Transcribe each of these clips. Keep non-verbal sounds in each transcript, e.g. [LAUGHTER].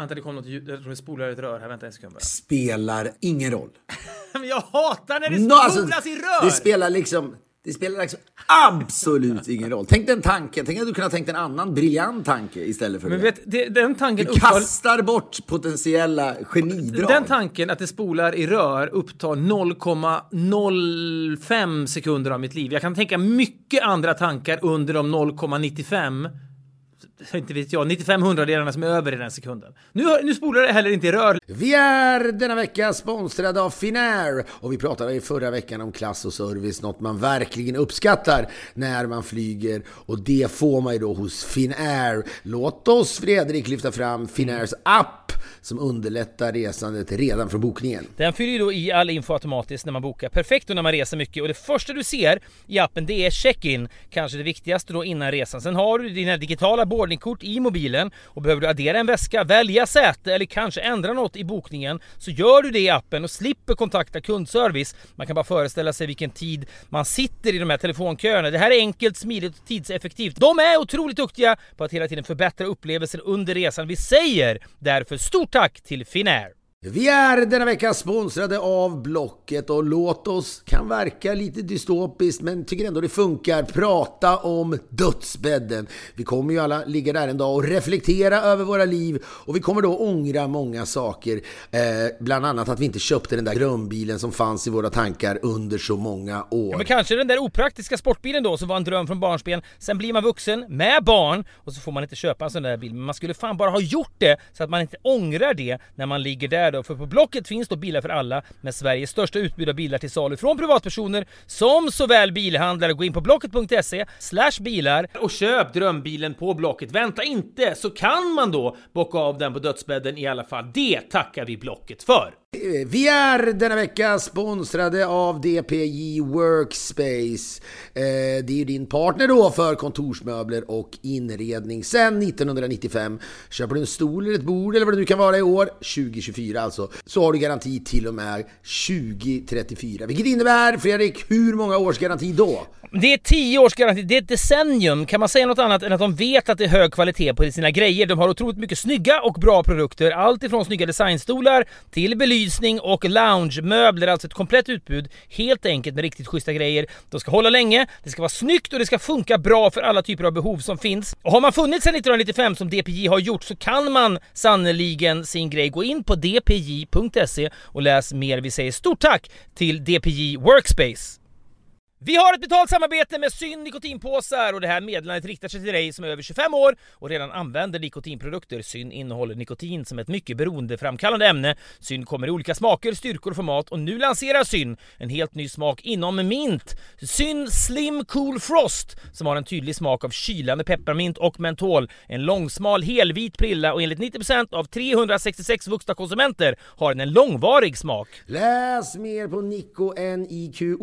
Anta, det kom något ljud. Jag tror det spolar ett rör här. Vänta en sekund bara. [LAUGHS] Spelar ingen roll. Men jag hatar när det Nå, alltså, spolas i rör! Det spelar liksom... Det spelar liksom absolut ingen roll. Tänk den tanken. Tänk att du kunde ha tänkt en annan briljant tanke istället för Men det. vet, det, den tanken Du upptar... kastar bort potentiella genidrag. Den tanken att det spolar i rör upptar 0,05 sekunder av mitt liv. Jag kan tänka mycket andra tankar under de 0,95 inte vet jag, 95 hundradelarna som är över i den sekunden. Nu, nu spolar det heller inte i rör. Vi är denna vecka sponsrade av Finnair och vi pratade i förra veckan om klass och service, något man verkligen uppskattar när man flyger och det får man ju då hos Finnair. Låt oss Fredrik lyfta fram Finnairs app som underlättar resandet redan från bokningen. Den fyller ju då i all info automatiskt när man bokar. Perfekt då när man reser mycket och det första du ser i appen det är check-in. Kanske det viktigaste då innan resan. Sen har du dina digitala boardingkort i mobilen och behöver du addera en väska, välja säte eller kanske ändra något i bokningen så gör du det i appen och slipper kontakta kundservice. Man kan bara föreställa sig vilken tid man sitter i de här telefonköerna. Det här är enkelt, smidigt och tidseffektivt. De är otroligt duktiga på att hela tiden förbättra upplevelsen under resan. Vi säger därför stort tack till Finnair! Vi är denna vecka sponsrade av Blocket och låt oss, kan verka lite dystopiskt men tycker ändå det funkar, prata om dödsbädden. Vi kommer ju alla ligga där en dag och reflektera över våra liv och vi kommer då ångra många saker. Eh, bland annat att vi inte köpte den där drömbilen som fanns i våra tankar under så många år. Ja, men kanske den där opraktiska sportbilen då som var en dröm från barnsben. Sen blir man vuxen med barn och så får man inte köpa en sån där bil. Men man skulle fan bara ha gjort det så att man inte ångrar det när man ligger där då. För på Blocket finns då bilar för alla med Sveriges största utbud av bilar till salu från privatpersoner som såväl bilhandlare. Gå in på blocket.se slash bilar och köp drömbilen på Blocket. Vänta inte så kan man då bocka av den på dödsbädden i alla fall. Det tackar vi Blocket för. Vi är denna vecka sponsrade av DPJ Workspace. Eh, det är ju din partner då för kontorsmöbler och inredning sedan 1995. Köper du en stol eller ett bord eller vad det nu kan vara i år, 2024 alltså, så har du garanti till och med 2034. Vilket innebär, Fredrik, hur många års garanti då? Det är 10 års garanti, det är ett decennium. Kan man säga något annat än att de vet att det är hög kvalitet på sina grejer? De har otroligt mycket snygga och bra produkter. Allt ifrån snygga designstolar till belysning och loungemöbler. Alltså ett komplett utbud. Helt enkelt med riktigt schyssta grejer. De ska hålla länge, det ska vara snyggt och det ska funka bra för alla typer av behov som finns. Och har man funnits sedan 1995 som DPJ har gjort så kan man sannoliken sin grej. Gå in på dpj.se och läs mer. Vi säger stort tack till DPJ Workspace. Vi har ett betalt samarbete med Syn nikotinpåsar och det här meddelandet riktar sig till dig som är över 25 år och redan använder nikotinprodukter. Syn innehåller nikotin som ett mycket beroendeframkallande ämne. Syn kommer i olika smaker, styrkor och format och nu lanserar Syn en helt ny smak inom mint. Syn Slim Cool Frost som har en tydlig smak av kylande pepparmint och mentol. En långsmal helvit prilla och enligt 90% av 366 vuxna konsumenter har den en långvarig smak. Läs mer på niko.niqo.com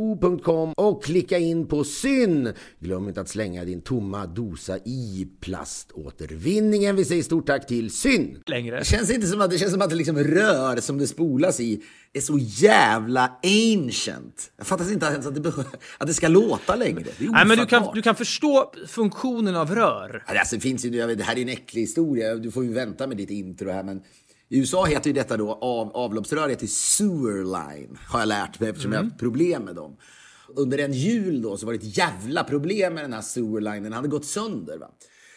och klicka in på syn. Glöm inte att slänga din tomma dosa i plaståtervinningen. Vi säger stort tack till syn. Längre. Det känns inte som att det känns som att det liksom rör som det spolas i är så jävla ancient. Jag fattar inte ens att det, behö- att det ska låta längre. Nej, men du kan, du kan förstå funktionen av rör. Alltså, det finns ju, jag vet, det här är en äcklig historia. Du får ju vänta med ditt intro här. Men i USA heter ju detta då av, avloppsrör heter sewer line. Har jag lärt mig eftersom jag har haft problem med dem. Under en jul då så var det ett jävla problem med den här sewerlinen. Den hade gått sönder. Va?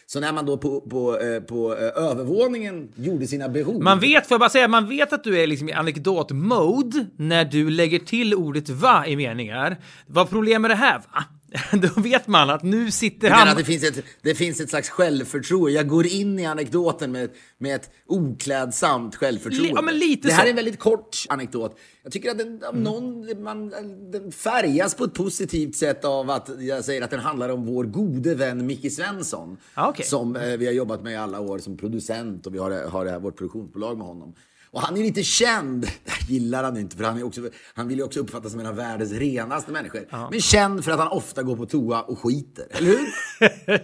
Så när man då på, på, eh, på eh, övervåningen gjorde sina behov. Man vet, får jag bara säga, man vet att du är liksom i anekdot-mode när du lägger till ordet va i meningar. Vad problem är det här va? [LAUGHS] Då vet man att nu sitter menar han... det finns, ett, det finns ett slags självförtroende. Jag går in i anekdoten med, med ett oklädsamt självförtroende. Ja, men lite det här så. Mm. är en väldigt kort anekdot. Jag tycker att den, om någon, man, den färgas på ett positivt sätt av att jag säger att den handlar om vår gode vän Micke Svensson. Ja, okej. Som eh, vi har jobbat med i alla år som producent och vi har, har det här, vårt produktionsbolag med honom. Och han är lite känd, [LAUGHS] det här gillar han inte för han, är också, han vill ju också uppfattas som en av världens renaste människor. Men känd för att han ofta går på toa och skiter, eller hur?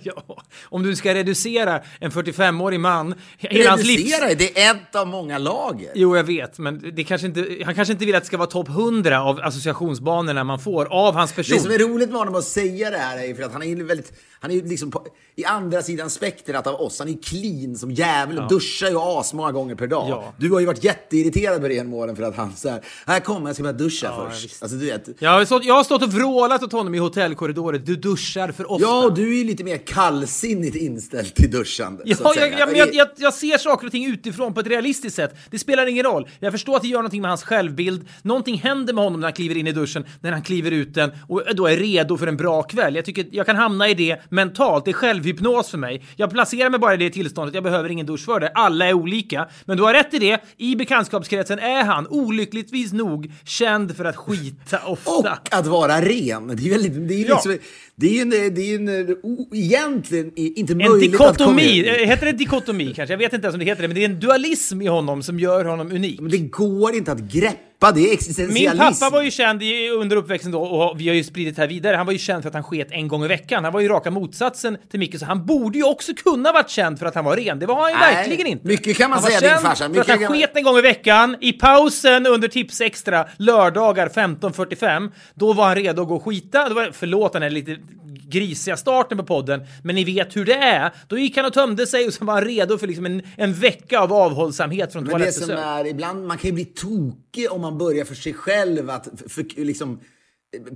[LAUGHS] ja, om du ska reducera en 45-årig man, hela hans livs... Reducera, det är ett av många lager. Jo, jag vet, men det kanske inte, han kanske inte vill att det ska vara topp 100 av associationsbanorna man får av hans person. Det som är roligt med honom att säga det här är för att han är väldigt, han är liksom på, i andra sidan spektrat av oss. Han är clean som jävel och duschar ju asmånga gånger per dag. Ja. Du har ju varit jätteirriterad på åren för att han så här, här kommer jag ska bara duscha först. Alltså du vet. Jag har, stått, jag har stått och vrålat åt honom i hotellkorridoren. Du duschar för ofta. Ja, och du är ju lite mer kallsinnigt inställd till duschande. Ja, jag, jag, jag, jag, jag ser saker och ting utifrån på ett realistiskt sätt. Det spelar ingen roll. Jag förstår att det gör någonting med hans självbild. Någonting händer med honom när han kliver in i duschen, när han kliver ut den och då är redo för en bra kväll. Jag tycker jag kan hamna i det mentalt. Det är självhypnos för mig. Jag placerar mig bara i det tillståndet. Jag behöver ingen dusch för det. Alla är olika. Men du har rätt i det. I bekantskapskretsen är han olyckligtvis nog känd för att skita ofta. Och att vara ren. Det är, väldigt, det är ju Ja. liksom, det är ju en, det är ju en, o- egentligen inte En möjligt att komma dikotomi, in. Eh, heter det dikotomi kanske? Jag vet inte ens om det heter det, men det är en dualism i honom som gör honom unik. Men det går inte att greppa, det är Min existentialism. pappa var ju känd i, under uppväxten då, och vi har ju spridit det här vidare. Han var ju känd för att han sket en gång i veckan. Han var ju raka motsatsen till Micke, så han borde ju också kunna varit känd för att han var ren. Det var han ju Nej, verkligen inte. mycket kan man han säga, din farsa. för att Mycket han man- sket en gång i veckan, i pausen under Tips Extra, lördagar 15.45. Då var han redo att gå och skita. Det var, förlåt den här lite grisiga starten på podden, men ni vet hur det är. Då gick han och tömde sig och så var han redo för liksom en, en vecka av avhållsamhet från Men det som toalettbesök. är ibland, man kan ju bli tokig om man börjar för sig själv att för, liksom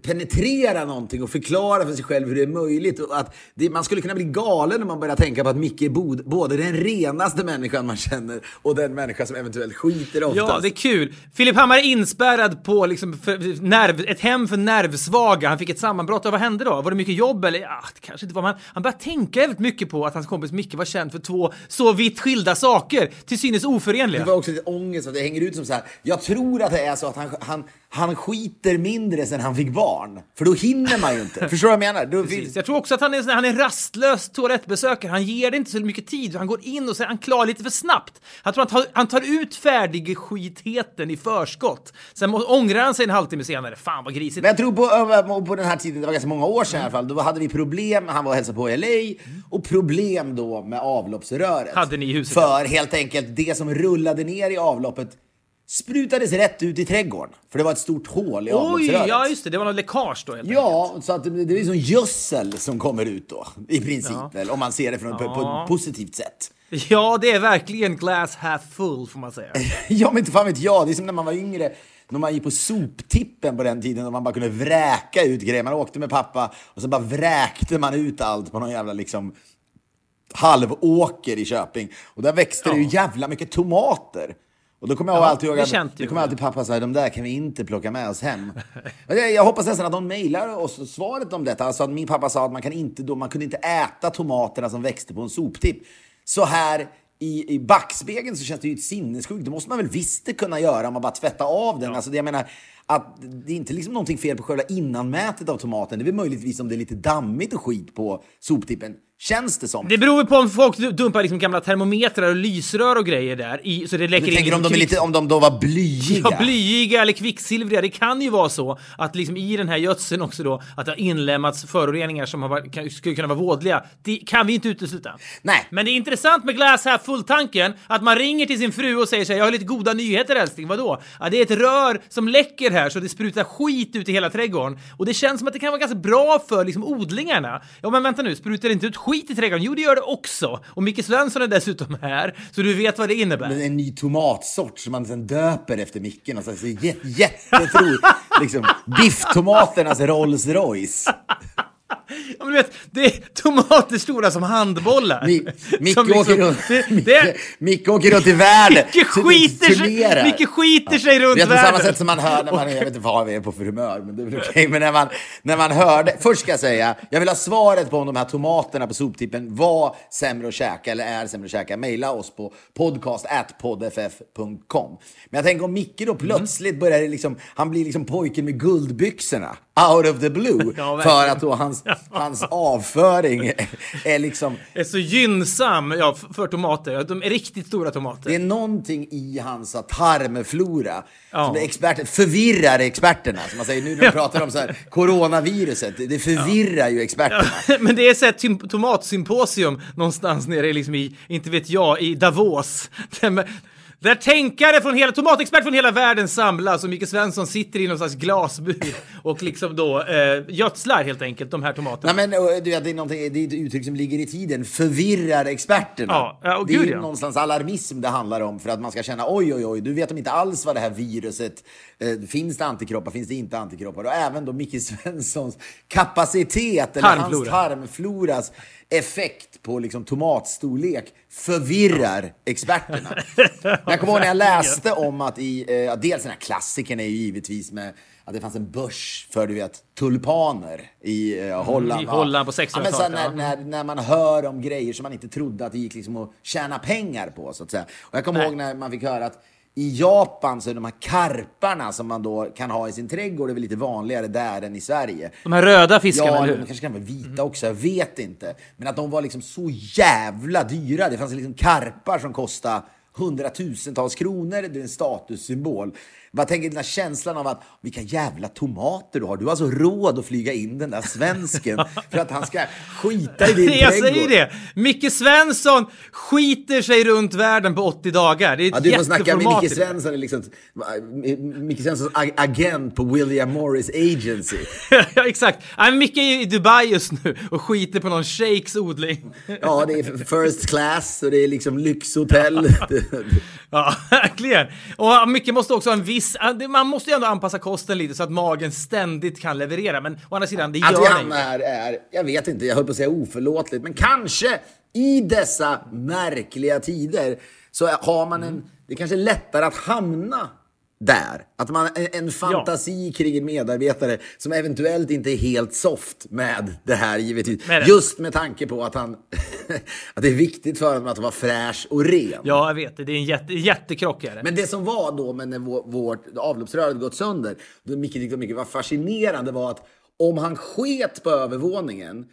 penetrera någonting och förklara för sig själv hur det är möjligt. Och att det, man skulle kunna bli galen när man börjar tänka på att Micke är bod, både den renaste människan man känner och den människa som eventuellt skiter oftast. Ja, det är kul. Filip Hammar är inspärrad på liksom för, nerv, ett hem för nervsvaga. Han fick ett sammanbrott. Och vad hände då? Var det mycket jobb eller? Ja, det kanske inte var. Men han började tänka väldigt mycket på att hans kompis Micke var känd för två så vitt skilda saker, till synes oförenliga. Det var också lite ångest att det hänger ut som så här. Jag tror att det är så att han, han, han skiter mindre sen han fick barn. För då hinner man ju inte. [LAUGHS] Förstår du vad jag menar? Då finns, Jag tror också att han är, han är rastlös toalettbesökare. Han ger det inte så mycket tid. Han går in och så är han klar lite för snabbt. Jag tror han tar, han tar ut färdig skitheten i förskott. Sen må, ångrar han sig en halvtimme senare. Fan vad grisigt. Men jag tror på, på den här tiden, det var ganska många år sedan i alla fall, då hade vi problem, han var och hälsade på i LA, och problem då med avloppsröret. Hade ni i huset? För helt enkelt, det som rullade ner i avloppet sprutades rätt ut i trädgården. För det var ett stort hål i Oj, ja just det. Det var något läckage då helt enkelt. Ja, så att det det är som gödsel som kommer ut då, i princip. Väl, om man ser det från, på, på Ja. ett positivt sätt. [LAUGHS] Ja, det är verkligen glass half full får man säga. [LAUGHS] Ja, men inte fan vet jag. Det är som när man var yngre. När man gick på soptippen på den tiden och man bara kunde vräka ut grejer. Man åkte med pappa och så bara vräkte man ut allt på någon jävla liksom halvåker i Köping. Och där växte det ju jävla mycket tomater. Och då kommer jag Ja, alltid ihåg att då kommer alltid pappa säga de där kan vi inte plocka med oss hem. Jag, hoppas nästan att de mejlar oss svaret om detta. Alltså att min pappa sa att man, kan inte, då, man kunde inte äta tomaterna som växte på en soptipp. Så här i, i backspegeln så känns det ju sinnessjukt. Det måste man väl visst kunna göra om man bara tvättar av den. Alltså det, jag menar, att det är inte liksom någonting fel på själva innanmätet av tomaten. Det är väl möjligtvis om det är lite dammigt och skit på soptippen. Känns det som. Det beror på om folk dumpar liksom gamla termometrar och lysrör och grejer där i, så det läcker Du in tänker om de, är lite, om de då var blyiga? Ja, blyiga eller kvicksilvriga. Det kan ju vara så att liksom i den här gödseln också då att det har inlämnats föroreningar som varit, kan, skulle kunna vara vådliga. Det kan vi inte utesluta. Nej. Men det är intressant med Glass här fulltanken att man ringer till sin fru och säger så här, jag har lite goda nyheter älskling. Vadå? Ja, det är ett rör som läcker här så det sprutar skit ut i hela trädgården. Och det känns som att det kan vara ganska bra för liksom odlingarna. Ja, men vänta nu, sprutar det inte ut skit i trädgården? Jo, det gör det också. Och Micke Svensson är dessutom här, så du vet vad det innebär. Men en ny tomatsort som man sen döper efter Micke, Och så så jä- jättetroligt. liksom, bifftomaternas Rolls Royce. Ja, men du vet, det är tomater stora som handbollar. Mi, [LAUGHS] Micke, Som liksom- åker runt, det, Micke, det, Micke åker runt i världen. Micke skiter sig. Micke skiter sig runt Vet, på samma världen. sätt som man hör när man, jag vet inte vad vi är på för humör, men det är väl okej. Men när man, när man hörde, först ska jag säga, jag vill ha svaret på om de här tomaterna på soptippen var sämre att käka eller är sämre att käka. Maila oss på podcast.poddff.com. Men jag tänker om Micke då plötsligt börjar liksom, han blir liksom pojken med guldbyxorna. out of the blue. [LAUGHS] Ja, för att då hans, hans avföring är liksom... Är så gynnsam ja, för tomater. De är riktigt stora tomater. Det är någonting i hans tarmflora Ja. som experter, förvirrar experterna. Som man säger nu när de pratar om så här, coronaviruset. Det förvirrar ju experterna. Men det är så här tomatsymposium någonstans nere liksom i, inte vet jag, i Davos. Där, tänkare från hela, tomatexperter från hela världen samlas och Micke Svensson sitter i någon slags glasbur och liksom då eh, gödslar helt enkelt de här tomaterna. Nej, men, det, är det är ett uttryck som ligger i tiden. Förvirrar experterna. Ja, ja, och det är gud, ju ja. någonstans alarmism det handlar om för att man ska känna oj, oj, oj, du vet de inte alls vad det här viruset... Eh, finns det antikroppar? Finns det inte antikroppar? Och även då Micke Svenssons kapacitet, eller hans Tarmflora. tarmfloras effekt på liksom tomatstorlek förvirrar experterna. [LAUGHS] Jag kommer ihåg när jag läste om att i, eh, ja, dels den här klassikern är ju givetvis med att det fanns en börs för du vet tulpaner i eh, Holland. i Holland på Ja, men så här, 1600-talet, när, ja. när, när man hör om grejer som man inte trodde att det gick liksom att tjäna pengar på så att säga. Och jag kommer ihåg när man fick höra att i Japan så är de här karparna som man då kan ha i sin trädgård är väl lite vanligare där än i Sverige. De här röda fiskarna, Ja, eller de hur? kanske kan vara vita också, jag vet inte. Men att de var liksom så jävla dyra. Det fanns liksom karpar som kostade hundratusentals kronor. Det är en statussymbol. Vad tänker den här känslan av att vilka jävla tomater du har. Du har alltså råd att flyga in den där svensken [LAUGHS] för att han ska skita i din [LAUGHS] Jag trädgård. säger det! Micke Svensson skiter sig runt världen på 80 dagar. Det är ett Ja, du får snacka med Micke. Svensson, liksom, Micke Svenssons ag- agent på William Morris Agency. [LAUGHS] ja, exakt. Micke är i Dubai just nu och skiter på någon shejks odling. Ja, det är first class och det är liksom lyxhotell. Ja, verkligen. Och Micke måste också ha en viss... Man måste ju ändå anpassa kosten lite så att magen ständigt kan leverera. Men å andra sidan, det gör Att ju. här är, jag vet inte, jag höll på att säga oförlåtligt, men kanske i dessa märkliga tider så har man en, det är kanske är lättare att hamna där. Att man en, fantasi kring en medarbetare som eventuellt inte är helt soft med det här givetvis. Med. Just med tanke på att han, [LAUGHS] att det är viktigt för honom att vara fräsch och ren. Ja, jag vet det. Det är en jätte, jättekrock är det. Men det som var då, men när vår, vårt avloppsrör hade gått sönder, då tyckte mycket var fascinerande var att om han sket på övervåningen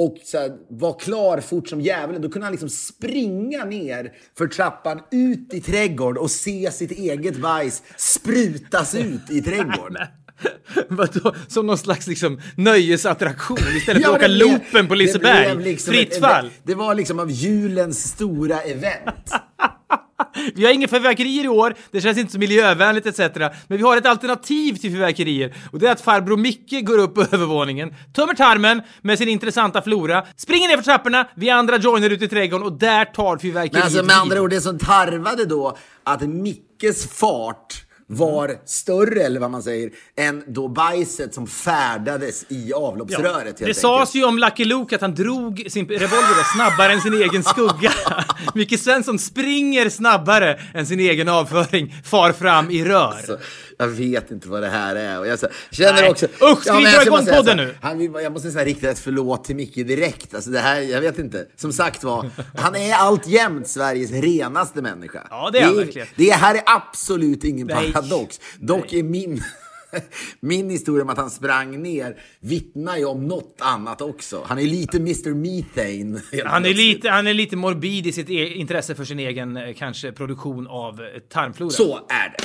och så här, var klar fort som djävulen, då kunde han liksom springa ner för trappan ut i trädgård och se sitt eget bajs sprutas ut i trädgården. [LAUGHS] Vadå? Som någon slags liksom, nöjesattraktion istället för [LAUGHS] att åka loopen på Liseberg. liksom Fritt fall. Det var liksom av julens stora event. [LAUGHS] [LAUGHS] Vi har inga fyrverkerier i år, det känns inte så miljövänligt etc. Men vi har ett alternativ till fyrverkerier och det är att farbror Micke går upp på [LAUGHS] övervåningen, tömmer tarmen med sin intressanta flora, springer ner för trapporna, vi andra joinar ut i trädgården och där tar fyrverkeriet Men alltså med andra ord, det som tarvade då att Mickes fart var större, eller vad man säger, än då bajset som färdades i avloppsröret. helt Det sades ju om Lucky Luke att han drog sin revolver då snabbare än sin egen skugga. [LAUGHS] Micke Svensson springer snabbare än sin egen avföring, far fram i rör. Så, jag vet inte vad det här är. Och jag så, känner Nej. också... Usch, ska vi men dra igång podden nu? Han, vill- jag måste säga rikta ett förlåt till Micke direkt. Alltså det här, jag vet inte. Som sagt var, han är alltjämt Sveriges renaste människa. Ja, det är han verkligen. Det här är absolut ingen Nej. paradox. Dock är min... [LAUGHS] Min historia om att han sprang ner vittnar ju om något annat också. Han är lite Mr Methane. [LAUGHS] Han är, lite, han är lite morbid i sitt e intresse för sin egen eh, kanske produktion av eh, tarmflora. Så är det.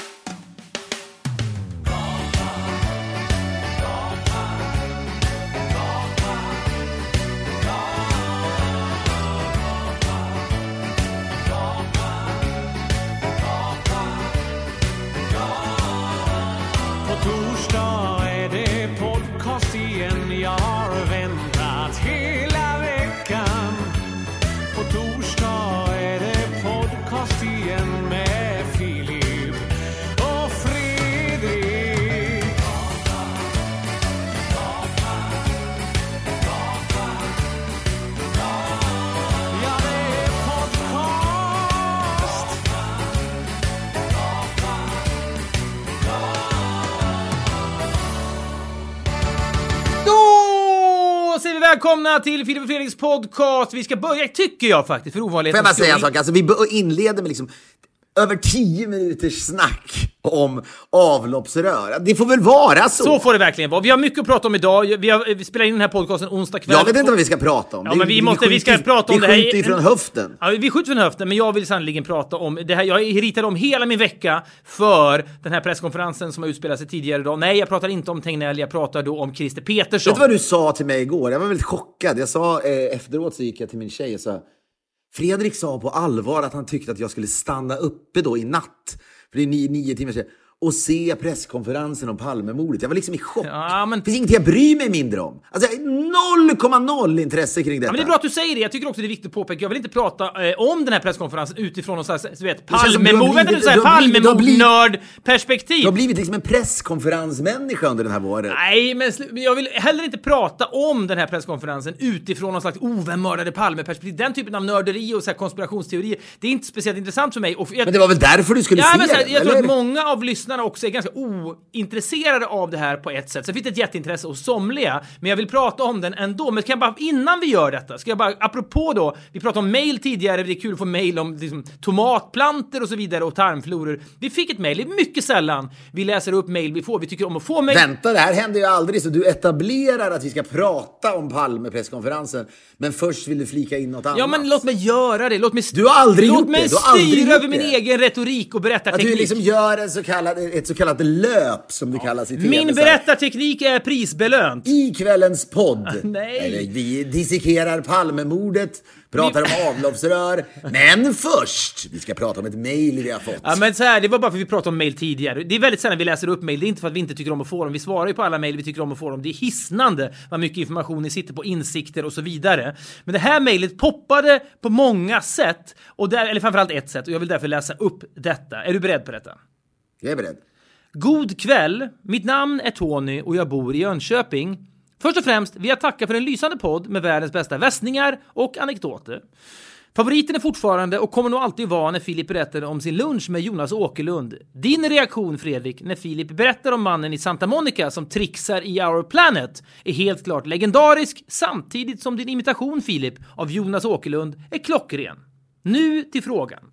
Välkomna till Filip och Fredriks podcast. Vi ska börja, tycker jag faktiskt, för Får jag ovanlighetens bara säga en skull. sak? Alltså, vi inleder med liksom... över 10 minuters snack om avloppsrör. Det får väl vara så. Så får det verkligen vara. Vi har mycket att prata om idag. Vi, har, vi spelar in den här podcasten onsdag kväll. Jag vet inte vad vi ska prata om. Ja, men vi måste- vi ska prata om vi det här. skjuter ifrån höften. Ja, vi skjuter från höften, men jag vill sannoliken prata om det här. Jag ritade om hela min vecka för den här presskonferensen som har utspelat sig tidigare idag. Nej, jag pratar inte om Tegnell, jag pratar då om Christer Petersson. Vet du vad du sa till mig igår? Jag var väldigt chockad. Jag sa eh, efteråt så gick jag till min tjej och sa Fredrik sa på allvar att han tyckte att jag skulle stanna uppe då i natt. För det är nio, nio timmar sedan. Och se presskonferensen om Palmemordet. Jag var liksom i chock. Ja, men- Det finns inget jag bryr mig mindre om. Alltså jag har 0,0 intresse kring detta. Ja, men det är bra att du säger det. Jag tycker också det är viktigt att påpeka. Jag vill inte prata eh, om den här presskonferensen utifrån någon slags, du vet, Palmemord-nörd-perspektiv. Du har blivit liksom en presskonferensmänniska under den här våren. Nej, men jag vill heller inte prata om den här presskonferensen utifrån någon slags oh, vem mördade Palme-perspektiv. Den typen av nörderi och så konspirationsteorier, det är inte speciellt intressant för mig. Jag, Men det var väl därför du skulle Ja, se men så här, jag tror att många av lyssnarna också är ganska ointresserade av det här på ett sätt. Sen finns det ett jätteintresse hos somliga, men jag vill prata om den ändå. Men kan jag bara, innan vi gör detta, ska jag bara, apropå då, vi pratade om mail tidigare, det är kul att få mail om liksom, tomatplanter och så vidare och tarmfloror. Vi fick ett mail, det är mycket sällan vi läser upp mail vi får. Vi tycker om att få mail. Vänta, det här händer ju aldrig. Så du etablerar att vi ska prata om Palme-presskonferensen, men först vill du flika in något annat. Ja, men låt mig göra det. Låt mig, Du har aldrig låt gjort mig det. Du har styra över min egen retorik och Att du berättarteknik. liksom gör en så kallad, ett så kallat löp, som det kallas i tv. Min berättarteknik är prisbelönt. I kvällens podd. [LAUGHS] Nej. Eller, vi dissekerar Palmemordet, pratar om [LAUGHS] avloppsrör. Men först, vi ska prata om ett mejl vi har fått. Ja, men så här, det var bara för att vi pratade om mail tidigare. Det är väldigt sällan vi läser upp mail. Det är inte för att vi inte tycker om att få dem. Vi svarar ju på alla mail vi tycker om att få dem. Det är hisnande vad mycket information ni sitter på, insikter och så vidare. Men det här mejlet poppade på många sätt, och där, eller framförallt ett sätt, och jag vill därför läsa upp detta. Är du beredd på detta? Jag är beredd. God kväll! Mitt namn är Tony och jag bor i Jönköping. Först och främst vill jag tacka för en lysande podd med världens bästa västningar och anekdoter. Favoriten är fortfarande och kommer nog alltid vara när Filip berättar om sin lunch med Jonas Åkerlund. Din reaktion Fredrik när Filip berättar om mannen i Santa Monica som trixar i Our Planet är helt klart legendarisk samtidigt som din imitation Filip av Jonas Åkerlund är klockren. Nu till frågan.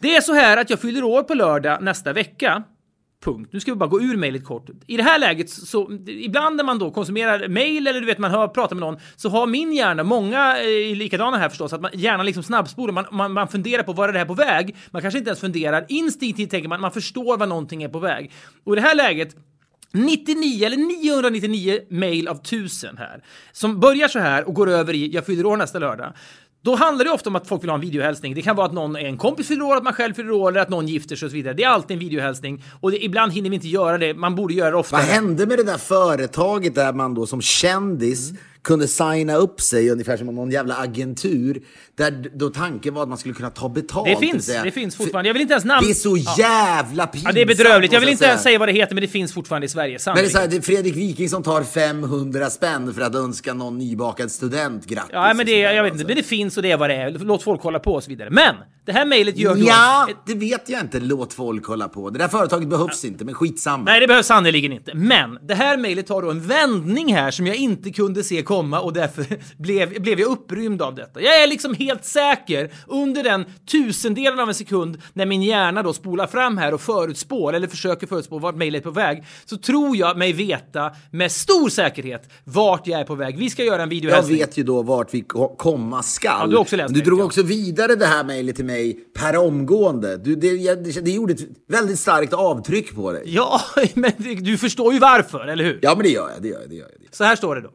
Det är så här att jag fyller år på lördag nästa vecka. Punkt. Nu ska vi bara gå ur mejlet kort. I det här läget, så, ibland när man då konsumerar mejl eller du vet man hör, pratar med någon, så har min hjärna, många är likadana här förstås, att man gärna liksom snabbspolar, man, man, man funderar på var är det här på väg? Man kanske inte ens funderar, instinktivt tänker man, man förstår vad någonting är på väg. Och i det här läget 99 eller 999 mejl av 1000 här som börjar så här och går över i jag fyller år nästa lördag. Då handlar det ofta om att folk vill ha en videohälsning. Det kan vara att någon är en kompis fyller år, att man själv fyller år eller att någon gifter sig och så vidare. Det är alltid en videohälsning och det, ibland hinner vi inte göra det. Man borde göra det oftare. Vad hände med det där företaget där man då som kändis kunde signa upp sig ungefär som någon jävla agentur där då tanken var att man skulle kunna ta betalt. Det finns, säga. det finns fortfarande. Jag vill inte ens namn... Det är så jävla pinsamt. Ja, det är bedrövligt. Jag vill inte ens säga. vad det heter, men det finns fortfarande i Sverige. Men det är Sannolikt. så här, det är Fredrik Wiking som tar 500 spänn för att önska någon nybakad student grattis. Ja, men det, jag vet inte, alltså. men det finns och det är vad det är. Låt folk hålla på och så vidare. Men det här mejlet gör då... Ja, det vet jag inte. Låt folk hålla på. Det där företaget behövs inte, men skitsamma. Nej, det behövs sannerligen inte. Men det här mejlet har då en vändning här som jag inte kunde se komma och därför [LAUGHS] blev, blev jag upprymd av detta. Jag är liksom helt säker under den tusendelen av en sekund när min hjärna då spolar fram här och förutspår eller försöker förutspå vart mejlet är på väg så tror jag mig veta med stor säkerhet vart jag är på väg. Vi ska göra en Jag videohälsning. vet ju då vart vi ko- komma skall. Ja, du också läst du drog också vidare det här mejlet till mig per omgående. Du, det, jag- det, det gjorde ett väldigt starkt avtryck på dig. Ja, [LAUGHS] men du förstår ju varför, eller hur? Ja, men det gör jag. Det gör jag, det gör jag. Så här står det då.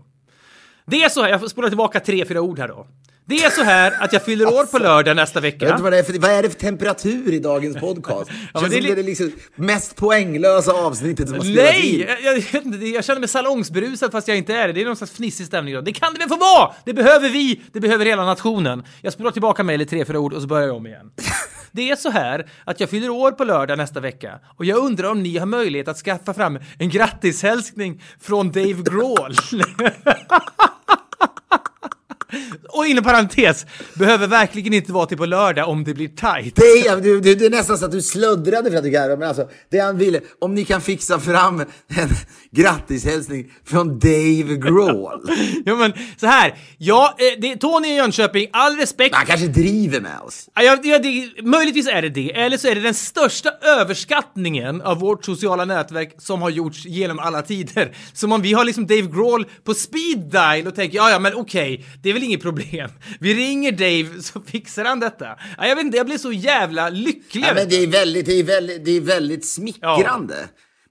Det är så här, jag får spola tillbaka tre, fyra ord här då. Det är så här att jag fyller år på lördag nästa Jag vet vecka. inte vad, det är för, vad är det för temperatur i dagens podcast? [LAUGHS] Ja, men det är som det det liksom mest poänglösa avsnittet som har spelats Nej! Jag, jag, jag känner mig salongsberusad fast jag inte är det. Det är någon slags fnissig stämning då. Det kan det väl få vara! Det behöver vi! Det behöver hela nationen. Jag spolar tillbaka mejlet tre, fyra ord och så börjar jag om igen. [LAUGHS] Det är så här att jag fyller år på lördag nästa vecka och jag undrar om ni har möjlighet att skaffa fram en grattishälsning från Dave Grohl. [LAUGHS] Och inom parentes, behöver verkligen inte vara till på lördag om det blir tight. Det är, du, det är nästan så att du slöddrade för att du garvade, men alltså det han ville, om ni kan fixa fram en grattishälsning från Dave Grohl. [LAUGHS] Ja men så här, ja, eh, det, Tony i Jönköping, all respekt. Han kanske driver med oss. Ja, ja, det, möjligtvis är det det, eller så är det den största överskattningen av vårt sociala nätverk som har gjorts genom alla tider. Som om vi har liksom Dave Grohl på speed dial och tänker ja, ja, men okej, det är väl inget problem. Vi ringer Dave så fixar han detta. Ja, jag vet inte, jag blir så jävla lycklig. Ja, men det är väldigt, det är väldigt, det är väldigt smickrande.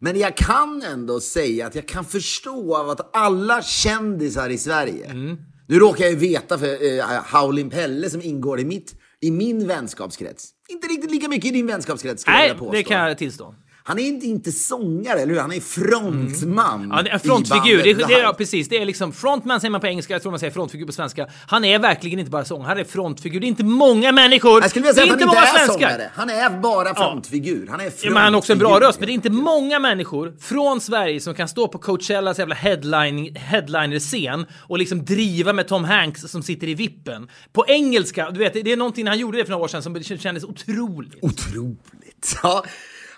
Men jag kan ändå säga att jag kan förstå av att alla kändisar i Sverige, Mm. nu råkar jag ju veta för eh, Howlin' Pelle som ingår i, mitt, i min vänskapskrets, inte riktigt lika mycket i din vänskapskrets skulle jag Nej, vilja påstå. det kan jag tillstå. Han är inte, inte sångare, eller hur? Han är frontman. Ja, en i frontfigur. Det, det, ja, precis. Det är liksom frontman säger man på engelska, jag tror man säger frontfigur på svenska. Han är verkligen inte bara sångare, han är frontfigur. Det är inte många människor. Jag skulle vilja säga det att han inte många är svenskar. sångare. Han är bara frontfigur. Han är Ja, men han har också en bra frontfigur. röst, men det är inte många människor från Sverige som kan stå på Coachellas jävla headline, headliner-scen och liksom driva med Tom Hanks som sitter i vippen. På engelska, du vet, det är någonting han gjorde det för några år sedan som kändes otroligt. Otroligt. Ja.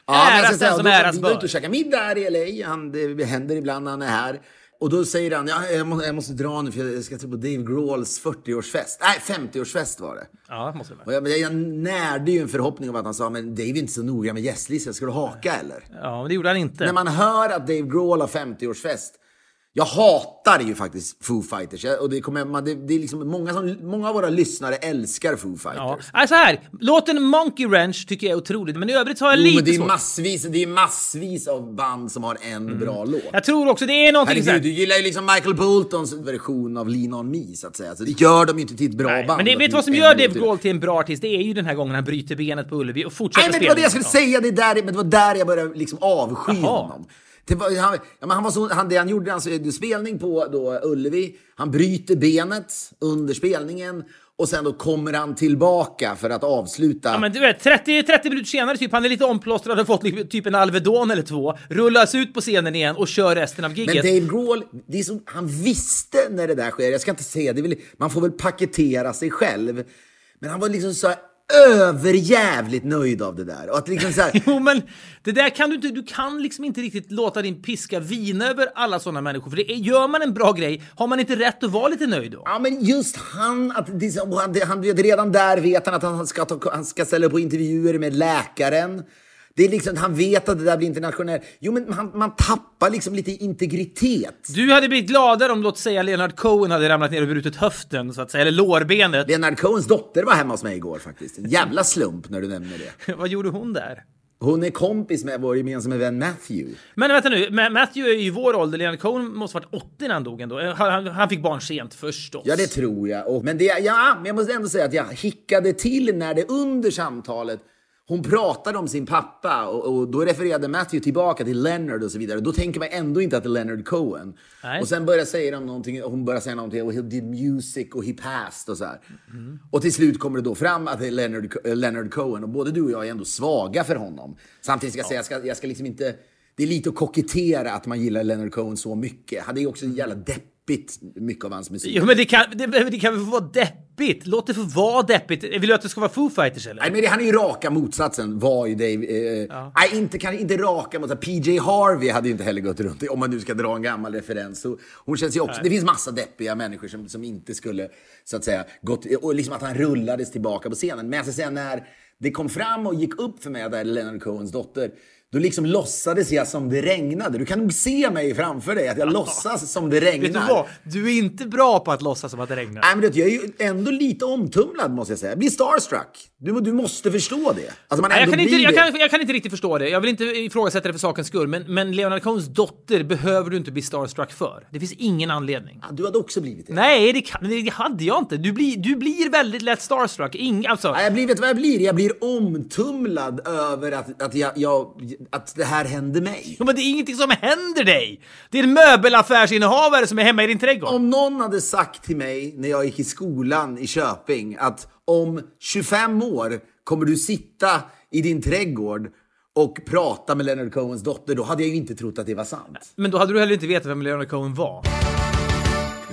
Ja, Äras jag den säga, som äras Vi var bör. ute och käkade middag i LA. Han, det händer ibland när han är här. Och då säger han, ja, jag, måste, jag måste dra nu för jag ska till på Dave Grohls 40-årsfest. Nej, 50-årsfest var det. Ja, måste det vara. Och jag, men jag närde ju en förhoppning om att han sa, men Dave är inte så noga med gästlistan, ska du haka eller? Ja, men det gjorde han inte. När man hör att Dave Grohl har 50-årsfest. Jag hatar ju faktiskt Foo Fighters. Och det, kommer, man, det, det är liksom många, som, många av våra lyssnare älskar Foo Fighters. Ja. Alltså här, låten Monkey Wrench tycker jag är otroligt, men i övrigt har jag Jo, lite men det är svårt. massvis, det är massvis av band som har en bra låt. Jag tror också det är någonting Herregud, du gillar ju liksom Michael Boltons version av Lean On Me, så att säga. Så det gör de ju inte till ett bra Nej, band. men det, vet du vad som gör Dave till. Grohl till en bra artist? Det är ju den här gången han bryter benet på Ullevi och fortsätter Nej, men det var det jag skulle säga. Det, är där, men det var där jag började liksom avsky Jaha. honom. Det var, han, ja, men han var så, han, det han gjorde, alltså, spelning på då, Ullevi, han bryter benet under spelningen och sen då kommer han tillbaka för att avsluta. Ja, men du vet, 30, 30 minuter senare, typ, han är lite omplåstrad och fått typ en Alvedon eller två, rullas ut på scenen igen och kör resten av Men giget. Dave Grohl, det är som, han visste när det där sker. Jag ska inte säga, det väl, man får väl paketera sig själv. Men han var liksom så här överjävligt nöjd av det där. Och att liksom så här, [LAUGHS] Jo, men det där kan du inte, du kan liksom inte riktigt låta din piska vina över alla sådana människor. För det är, gör man en bra grej, har man inte rätt att vara lite nöjd då? Ja, men just han, att han, han redan där vet han att han ska, ta, han ska ställa på intervjuer med läkaren. Det är liksom, han vet att det där blir internationellt. Jo, men han, man tappar liksom lite integritet. Du hade blivit gladare om, låt säga, Leonard Cohen hade ramlat ner och brutit höften, så att säga, eller lårbenet. Leonard Cohens dotter var hemma hos mig igår faktiskt. En jävla slump när du nämner det. [LAUGHS] Vad gjorde hon där? Hon är kompis med vår gemensamma vän Matthew. Men vänta nu, Ma- Matthew är ju i vår ålder, Leonard Cohen måste varit 80 när han dog ändå. Han, han, han fick barn sent förstås. Ja, det tror jag. Och, men, det, ja, men jag måste ändå säga att jag hickade till när det under samtalet hon pratade om sin pappa och, och då refererade Matthew tillbaka till Leonard och så vidare. Då tänker man ändå inte att det är Leonard Cohen. Nej. Och sen börjar säga de någonting, hon börjar säga någonting och he did music och he passed och så här. Och till slut kommer det då fram att det är Leonard, eh, Leonard Cohen och både du och jag är ändå svaga för honom. Samtidigt ska jag säga, jag ska, jag ska liksom inte... Det är lite att kokettera att man gillar Leonard Cohen så mycket. Han är ju också jävla deppigt mycket av hans musik. Jo, men det kan, det, det kan väl få vara deppigt? Låt det få vara deppigt. Vill du att det ska vara Foo Fighters eller? Nej, men det, han är ju raka motsatsen, var ju Dave. Eh, Nej, inte, kanske inte raka motsatsen. PJ Harvey hade ju inte heller gått runt, om man nu ska dra en gammal referens. Så hon känns ju också, det finns massa deppiga människor som, som inte skulle, så att säga, gått, och liksom att han rullades tillbaka på scenen. Men jag ska säga, när det kom fram och gick upp för mig att det är Leonard Cohens dotter, då liksom låtsades jag som det regnade. Du kan nog se mig framför dig, att jag [LAUGHS] låtsas som det regnar. Vet du vad? Du är inte bra på att låtsas som att det regnar. Nej, men vet, jag är ju ändå lite omtumlad måste jag säga. Jag blir starstruck. Du, du måste förstå det. Alltså man Nej, jag, kan inte, jag, kan, jag kan inte riktigt förstå det. Jag vill inte ifrågasätta det för sakens skull, men, men Leonard Cohens dotter behöver du inte bli starstruck för. Det finns ingen anledning. Ja, Du hade också blivit det. Nej, det, kan, det hade jag inte. Du blir, du blir väldigt lätt starstruck. Ing, alltså, Nej, Jag blir, vet du vad jag blir? Jag blir omtumlad över att, att, jag, jag, att det här händer mig. Jo, men det är ingenting som händer dig! Det är en möbelaffärsinnehavare som är hemma i din trädgård. Om någon hade sagt till mig när jag gick i skolan i Köping att om 25 år kommer du sitta i din trädgård och prata med Leonard Cohens dotter, då hade jag ju inte trott att det var sant. Men då hade du heller inte vetat vem Leonard Cohen var.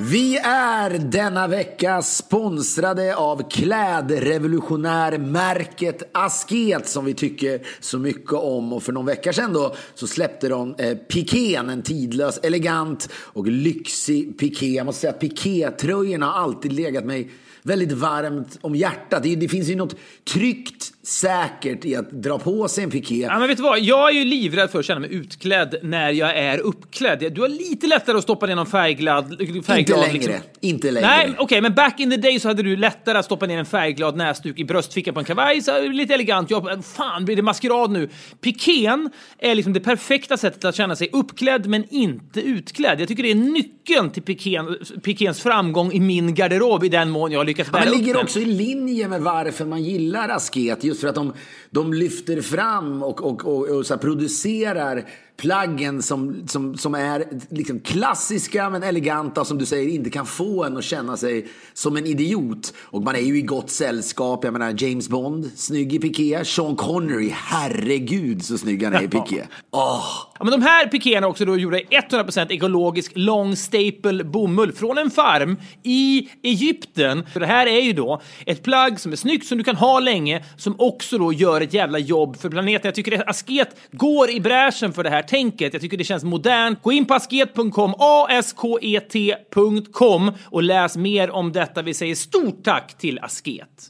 Vi är denna vecka sponsrade av klädrevolutionärmärket Asket som vi tycker så mycket om. Och för någon vecka sedan då så släppte de eh, pikén, en tidlös, elegant och lyxig piké. Jag måste säga att pikétröjorna har alltid legat mig väldigt varmt om hjärtat. Det, det finns ju något tryggt, säkert i att dra på sig en piké. Ja, men vet du vad? Jag är ju livrädd för att känna mig utklädd när jag är uppklädd. Du har lite lättare att stoppa ner någon färgglad... färgglad Inte längre. liksom. Inte längre. Nej, okej, men back in the day så hade du lättare att stoppa ner en färgglad näsduk i bröstfickan på en kavaj. Så lite elegant. Jag, fan, blir det maskerad nu? Pikén är liksom det perfekta sättet att känna sig uppklädd men inte utklädd. Jag tycker det är nyckeln till pikén, pikéns framgång i min garderob i den mån jag har lyckats Ja, bära men upp ligger den. också i linje med varför man gillar Asket. Just för att de, de lyfter fram och, och, och, och så här producerar plaggen som, som, som är liksom klassiska men eleganta som du säger inte kan få en att känna sig som en idiot. Och man är ju i gott sällskap. Jag menar James Bond, snygg i piké. Sean Connery, herregud så snygg han är i piké. Åh! Ja, men de här pikéerna också då gjorda i 100% ekologisk long staple bomull från en farm i Egypten. Så det här är ju då ett plagg som är snyggt, som du kan ha länge, som också då gör ett jävla jobb för planeten. Jag tycker att Asket går i bräschen för det här tänket. Jag tycker det känns modernt. Gå in på asket.com, asket.com och läs mer om detta. Vi säger stort tack till Asket.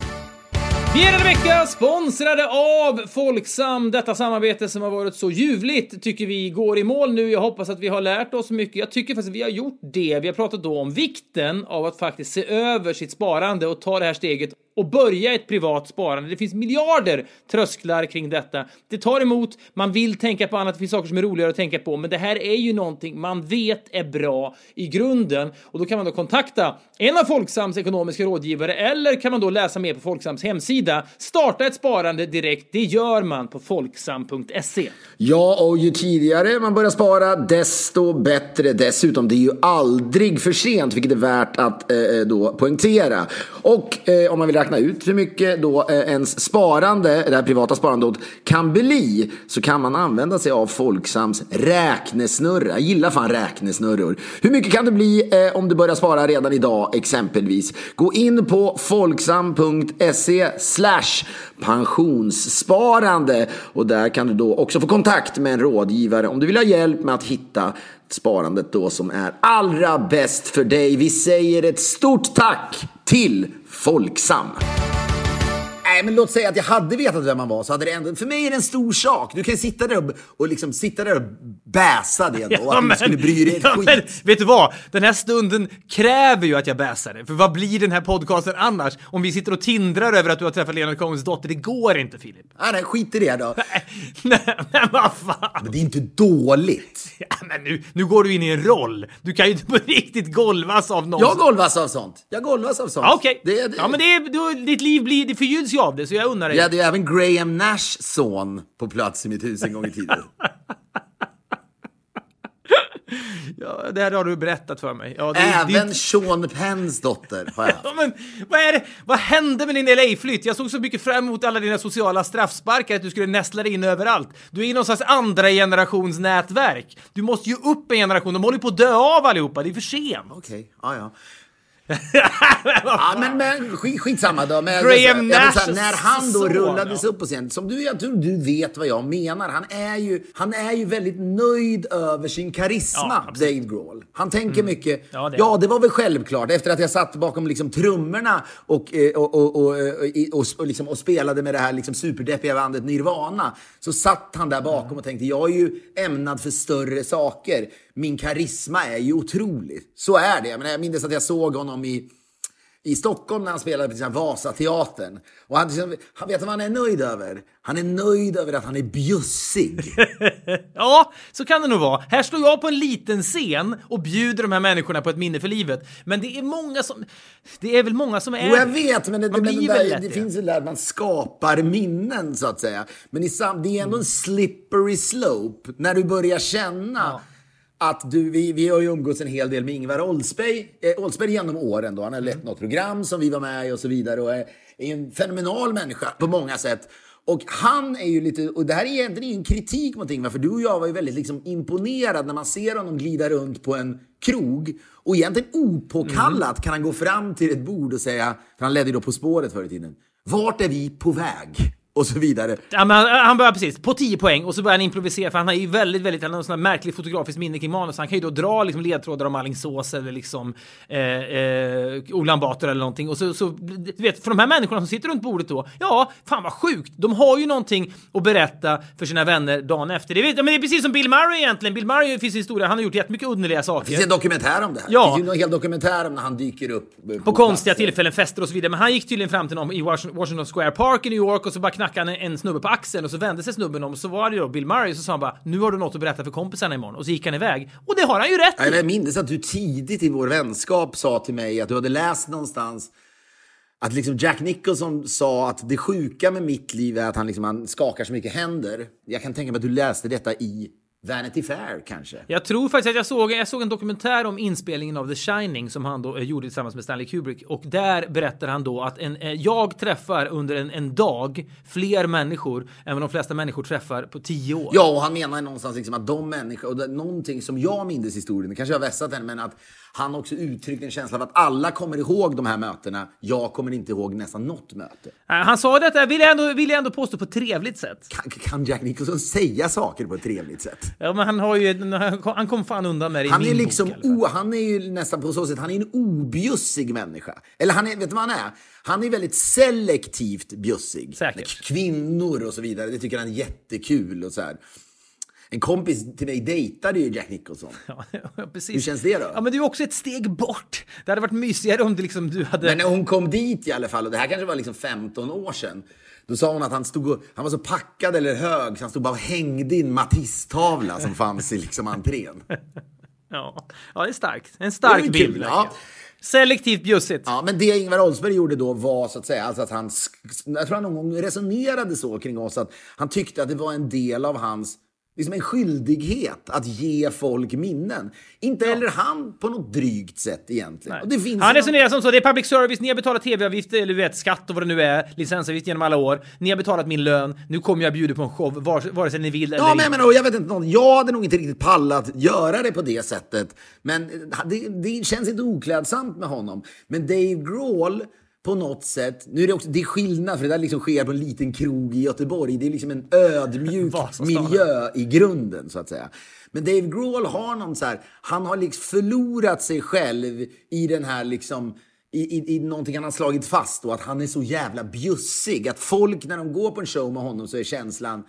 Vi är denna vecka sponsrade av Folksam. Detta samarbete som har varit så ljuvligt tycker vi går i mål nu. Jag hoppas att vi har lärt oss mycket. Jag tycker faktiskt att vi har gjort det. Vi har pratat då om vikten av att faktiskt se över sitt sparande och ta det här steget och börja ett privat sparande. Det finns miljarder trösklar kring detta. Det tar emot, man vill tänka på annat, det finns saker som är roligare att tänka på, men det här är ju någonting man vet är bra i grunden och då kan man då kontakta en av Folksams ekonomiska rådgivare eller kan man då läsa mer på Folksams hemsida. Starta ett sparande direkt, det gör man på folksam.se. Ja, och ju tidigare man börjar spara, desto bättre. Dessutom, det är ju aldrig för sent, vilket är värt att eh, eh då poängtera. Och eh, om man vill räkna ut hur mycket då eh, ens sparande, det här privata sparandet, kan bli, så kan man använda sig av Folksams räknesnurra. Jag gillar fan räknesnurror. Hur mycket kan det bli eh, om du börjar spara redan idag, exempelvis? Gå in på folksam.se slash pensionssparande och där kan du då också få kontakt med en rådgivare om du vill ha hjälp med att hitta sparandet då som är allra bäst för dig. Vi säger ett stort tack till Folksam. Nej, men låt säga att jag hade vetat vem man var så hade det ändå, för mig är det en stor sak. Du kan sitta där och, och liksom sitta där och bäsa det då, och [LAUGHS] att du inte skulle bry dig [LAUGHS] ja, skit. men, vet du vad? Den här stunden kräver ju att jag bäsar det. För vad blir den här podcasten annars? Om vi sitter och tindrar över att du har träffat Leonard Cohens dotter. Det går inte Filip. Nej, nej, skit i det då. [LAUGHS] Nej, men vad fan! Men det är inte dåligt. Ja, men nu, nu går du in i en roll. Du kan ju inte på riktigt golvas av någon. Jag golvas av sånt. Jag golvas av sånt. Ja, Okej. Det, Ja, men det är, du, ditt liv blir, det förgylls ju av det, så jag unnar dig. Jag hade ju även Graham Nashs son på plats i mitt hus en gång i tiden. [LAUGHS] Ja, det här har du berättat för mig. Ja, det, det, även Sean Penns dotter har jag. [LAUGHS] Ja, men vad är det? Vad hände med din LA-flytt? Jag såg så mycket fram emot alla dina sociala straffsparkar att du skulle nästla dig in överallt. Du är i någon slags andra generations nätverk. Du måste ju upp en generation. De håller på att dö av allihopa. Det är för sent. Okej, ja ja. Ja [LAUGHS] men, men skit, skitsamma då. Men, Graham Nashs säga, när han då rullades upp på scen, som du, jag tror du vet vad jag menar. Han är ju, han är ju väldigt nöjd över sin karisma, Ja. Dave Grohl. Han tänker mycket, Ja, det ja det var väl självklart efter att jag satt bakom liksom trummorna och, eh, och, och, och, och, och, och, liksom, och spelade med det här liksom superdeppiga bandet Nirvana. Så satt han där bakom och tänkte, jag är ju ämnad för större saker. Min karisma är ju otrolig. Så är det. Jag, menar, jag minns att jag såg honom i i Stockholm när han spelade på liksom Vasateatern. Och han, liksom, han vet vad han är nöjd över? Han är nöjd över att han är bjussig. [LAUGHS] Ja, så kan det nog vara. Här står jag på en liten scen och bjuder de här människorna på ett minne för livet. Men det är många som... Det är väl många som är... Jo, jag vet, men, det, men det, väl där, det det. finns väl där att man skapar minnen, så att säga. Men i sam, det är ändå en slippery slope när du börjar känna att du, vi, vi har ju umgåtts en hel del med Ingvar Oldsberg, eh, Oldsberg genom åren. Då. Han har lett något program som vi var med i och så vidare och är, är en fenomenal människa på många sätt. Och han är ju lite, och det här är egentligen ingen kritik mot Ingvar, för du och jag var ju väldigt liksom imponerad när man ser honom glida runt på en krog och egentligen opåkallat kan han gå fram till ett bord och säga, för han ledde ju då På spåret förr i tiden, vart är vi på väg? Och så vidare. Ja, men han, han börjar precis på 10 poäng och så börjar han improvisera för han har ju väldigt, väldigt, han har sån här märklig fotografisk minne kring manus. Han kan ju då dra liksom ledtrådar om Alingsås eller liksom eh, eh, Ulan Bator eller någonting. Och så, så, du vet, för de här människorna som sitter runt bordet då, ja, fan vad sjukt. De har ju någonting att berätta för sina vänner dagen efter. Det, vet, men det är precis som Bill Murray egentligen. Bill Murray finns i historia, han har gjort jättemycket underliga saker. Det finns en dokumentär om det här. Ja. Det finns ju en hel dokumentär om när han dyker upp. eh, på konstiga platser. tillfällen, fester och så vidare. Men han gick tydligen fram till någon i Washington Washington Square Park i New York och så bara knackade han en, en snubbe på axeln och så vände sig snubben om och så var det då Bill Murray och så sa han bara nu har du något att berätta för kompisarna imorgon och så gick han iväg. Och det har han ju rätt i. Jag minns att du tidigt i vår vänskap sa till mig att du hade läst någonstans att liksom Jack Nicholson sa att det sjuka med mitt liv är att han, liksom, han skakar så mycket händer. Jag kan tänka mig att du läste detta i Vanity Fair kanske. Jag tror faktiskt att jag såg, jag såg en dokumentär om inspelningen av The Shining som han då eh, gjorde tillsammans med Stanley Kubrick och där berättar han då att en, eh, jag träffar under en, en dag fler människor än vad de flesta människor träffar på tio år. Ja, och han menar någonstans liksom att de människor, och det, någonting som jag minns historien, det kanske jag har vässat den, men att han också uttryckte en känsla av att alla kommer ihåg de här mötena. Jag kommer inte ihåg nästan något möte. Eh, Han sa detta, vill jag ändå, vill jag ändå påstå, på ett trevligt sätt. Kan, kan Jack Nicholson säga saker på ett trevligt sätt? Ja, men han har ju, han kom- han kom fan undan med det i Han min är liksom, bok fall. o, han är ju nästan på så sätt, han är en objussig människa. Eller han är, vet du vad han är? Han är väldigt selektivt bjussig. Säkert. Med Kvinnor och så vidare, det tycker han är jättekul och så här. En kompis till mig dejtade ju Jack Nicholson. [LAUGHS] Ja, precis. Hur känns det då? Ja, men det är ju också ett steg bort. Det hade varit mysigare om det liksom du hade... Men när hon kom dit i alla fall, och det här kanske var liksom 15 år sedan. Då sa hon att han, stod och, han var så packad eller hög så han stod bara och hängde i en Matisse-tavla som fanns i liksom entrén. [LAUGHS] Ja, ja det är starkt. En stark bild. kul, verkligen. ja. Selektivt bjussigt. Ja, men det Ingvar Oldsberg gjorde då var så att säga, alltså att han, jag tror han någon gång resonerade så kring oss, att han tyckte att det var en del av hans, liksom en skyldighet att ge folk minnen. Inte heller han på något drygt sätt egentligen. Och det finns Han resonerar som så, det är public service, ni har betalat tv-avgift, eller du vet skatt och vad det nu är, licensavgift genom alla år. Ni har betalat min lön, nu kommer jag bjuda på en show, vare, vare sig ni vill eller Ja, inte. jag, vet inte, någon- jag hade nog inte riktigt pallat göra det på det sättet. Men det, det känns inte oklädsamt med honom. Men Dave Grohl på något sätt, nu är det också, det är skillnad för det där liksom sker på en liten krog i Göteborg. Det är liksom en ödmjuk miljö i grunden så att säga. Men Dave Grohl har någon så här, han har liksom förlorat sig själv i den här liksom i, i, i någonting han har slagit fast och att han är så jävla bjussig. Att folk när de går på en show med honom så är känslan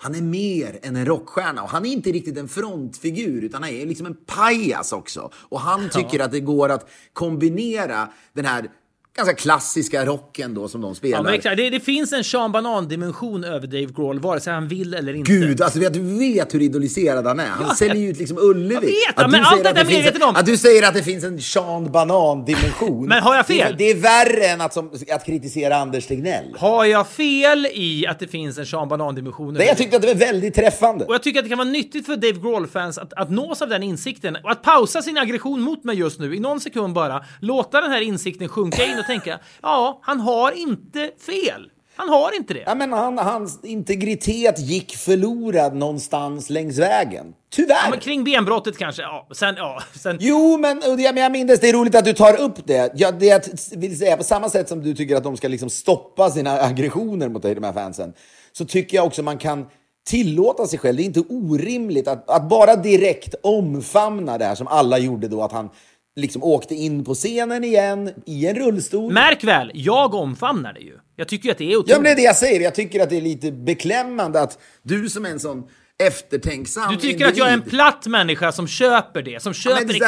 han är mer än en rockstjärna och han är inte riktigt en frontfigur utan han är liksom en pajas också. Och han tycker att det går att kombinera den här ganska klassiska rocken då som de spelar. Ja, men. Det, det finns en Sean Banan-dimension över Dave Grohl, vare sig han vill eller inte. Gud, alltså vet, du vet hur idoliserad han är. Han säljer ju ut liksom Ullevi. Jag vet, Att men allt detta är medveten en- om. Att du säger att det finns en Sean Banan-dimension. Men har jag fel? Det, det är värre än att, som, att kritisera Anders Tegnell. Har jag fel i att det finns en Sean Banan-dimension? Nej, jag tyckte att det var väldigt träffande. Och jag tycker att det kan vara nyttigt för Dave Grohl-fans att, att nås av den insikten och att pausa sin aggression mot mig just nu i någon sekund bara. Låta den här insikten sjunka in och tänka ja, han har inte fel. Han har inte det. Ja, men han, hans integritet gick förlorad någonstans längs vägen. Tyvärr. Ja, men kring benbrottet kanske. Ja, sen, ja, sen. Jo, men men jag minns det är roligt att du tar upp det. Jag, det jag vill säga, på samma sätt som du tycker att de ska liksom stoppa sina [LAUGHS] aggressioner mot dig, de här fansen, så tycker jag också man kan tillåta sig själv. Det är inte orimligt att, att bara direkt omfamna det här som alla gjorde då, att han liksom åkte in på scenen igen i en rullstol. Märk väl, jag omfamnar det ju. Jag tycker att det är otroligt. Ja, men det är det jag säger. Jag tycker att det är lite beklämmande att du som är en sån eftertänksam Du tycker att jag är en platt människa som köper det, som köper men det där, det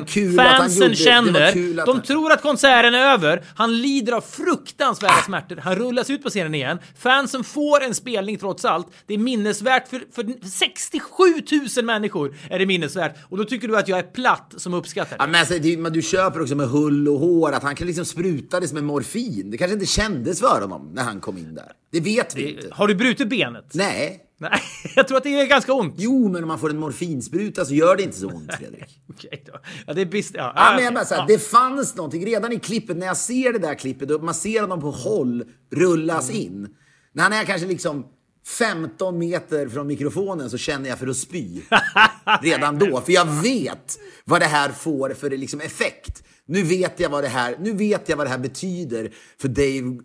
extasen. han Fansen gjorde- det känner, att de tror att konserten är över, han lider av fruktansvärda smärtor, han rullas ut på scenen igen, fansen får en spelning trots allt, det är minnesvärt för, för 67 000 människor är det minnesvärt, och då tycker du att jag är platt som uppskattar Ja, det. men alltså, det, men du köper också med hull och hår att han kan liksom sprutades med morfin. Det kanske inte kändes för honom när han kom in där. Det vet vi inte. Har du brutit benet? Nej. Nej, [LAUGHS] jag tror att det är ganska ont. Jo, men om man får en morfinspruta så gör det inte så ont, [LAUGHS] Fredrik. Okej då. Ja, det är bist... Ja, Ja, men jag bara, så här, ja. Det fanns någonting redan i klippet, när jag ser det där klippet och man ser honom på håll rullas Mm. in. När han är kanske liksom 15 meter från mikrofonen så känner jag för att spy. [LAUGHS] Redan då. För jag vet vad det här får för liksom effekt. Nu vet, jag vad det här, nu vet jag vad det här betyder för Dave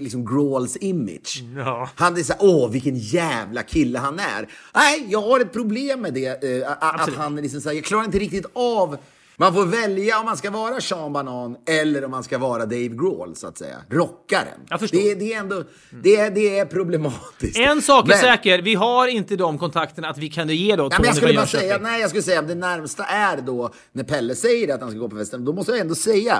liksom Grohls image. Ja. Han är så här, åh vilken jävla kille han är. Nej, jag har ett problem med det. eh, att han är liksom så här, jag klarar inte riktigt av man får välja om man ska vara Sean Banan eller om man ska vara Dave Grohl, så att säga. Rockaren. Jag förstår. Det, är- det är ändå det är, det är problematiskt. En sak är Men- säker, vi har inte de kontakterna att vi kan ge då Nej, Tony jag skulle bara säga, nej, jag skulle säga att det närmsta är då när Pelle säger att han ska gå på festen. Då måste jag ändå säga,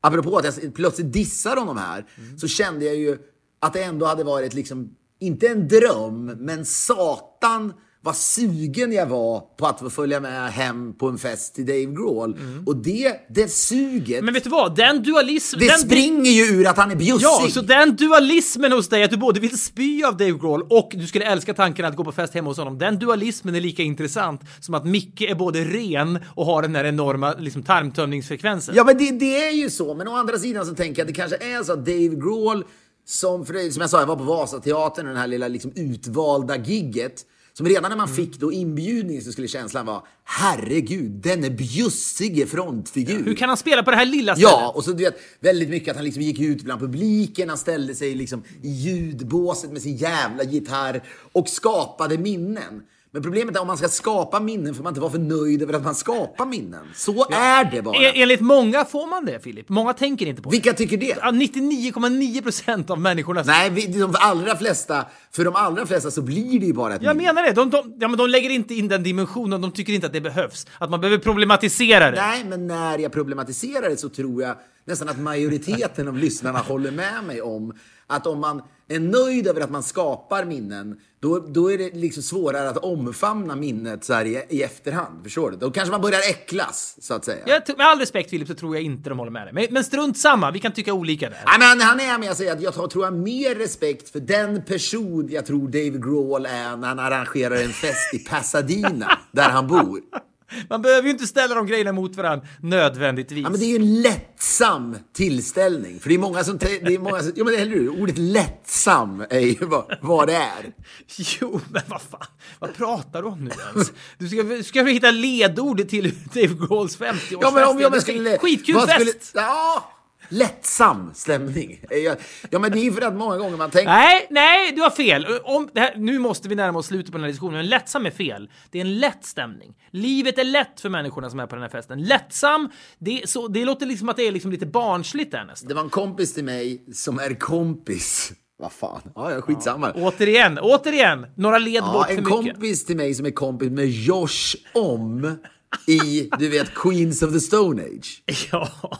apropå att jag plötsligt dissar honom här, så kände jag ju att det ändå hade varit liksom, inte en dröm, men satan vad sugen jag var på att få följa med hem på en fest till Dave Grohl. Och det, det suget, Men vet du vad? Den dualism... det den springer ju ur att han är bjussig. Ja, så den dualismen hos dig, att du både vill spy av Dave Grohl och du skulle älska tanken att gå på fest hemma hos honom. Den dualismen är lika intressant som att Micke är både ren och har den där enorma liksom, tarmtömningsfrekvensen. Ja, men det, det är ju så. Men å andra sidan så tänker jag att det kanske är så att Dave Grohl, som, för som jag sa, jag var på Vasateatern den här lilla liksom, utvalda gigget. Som redan när man Mm. fick då inbjudningen så skulle känslan vara herregud, den är bjussige frontfigur. Hur kan han spela på det här lilla stället? Ja, och så du vet, väldigt mycket att han liksom gick ut bland publiken, han ställde sig liksom i ljudbåset med sin jävla gitarr och skapade minnen. Men problemet är om man ska skapa minnen får man inte vara för nöjd över att man skapar minnen. Så är det bara. E- Enligt många får man det, Filip. Många tänker inte på det. Vilka tycker det? Ja, 99,9 procent av människorna... Nej, vi, de allra flesta, för de allra flesta så blir det ju bara ett Jag minne. menar det. De, de, ja, men de lägger inte in den dimensionen. De tycker inte att det behövs. Att man behöver problematisera det. Nej, men när jag problematiserar det så tror jag nästan att majoriteten av lyssnarna håller med mig om att om man är nöjd över att man skapar minnen, då, då är det liksom svårare att omfamna minnet så i, i efterhand. Förstår du? Då kanske man börjar äcklas, så att säga. Jag, med all respekt Filip så tror jag inte de håller med dig. Men, men strunt samma, vi kan tycka olika där. Nej, men han är med och säger att jag tror, tror jag mer respekt för den person jag tror Dave Grohl är när han arrangerar en fest i Pasadena, där han bor. Man behöver ju inte ställa de grejerna mot varandra nödvändigtvis. Ja, men det är ju en lättsam tillställning. För det är många som... Det är många som ja, men eller hur? Ordet lättsam är ju vad, vad det är. [LAUGHS] Jo, men vad fan. Vad pratar du om nu ens? Du ska, ska hitta ledord till Dave Grohls 50-årsfest. Ja, men om jag skulle... Skitkul fest! skulle- Ja, lättsam stämning. Ja, Ja, men det är ju för att många gånger man tänker... Nej, nej, du har fel. Om, här, nu måste vi närma oss slutet på den här diskussionen. Men lättsam är fel. Det är en lätt stämning. Livet är lätt för människorna som är på den här festen. Lättsam, det, så, det låter liksom att det är liksom lite barnsligt där nästan. Det var en kompis till mig som är kompis. Vad fan? Ja, ja skitsamma. Återigen, återigen, några led Ja, bort för en mycket. kompis till mig som är kompis med Josh Om i, du vet, Queens of the Stone Age. Ja. [LAUGHS] ja.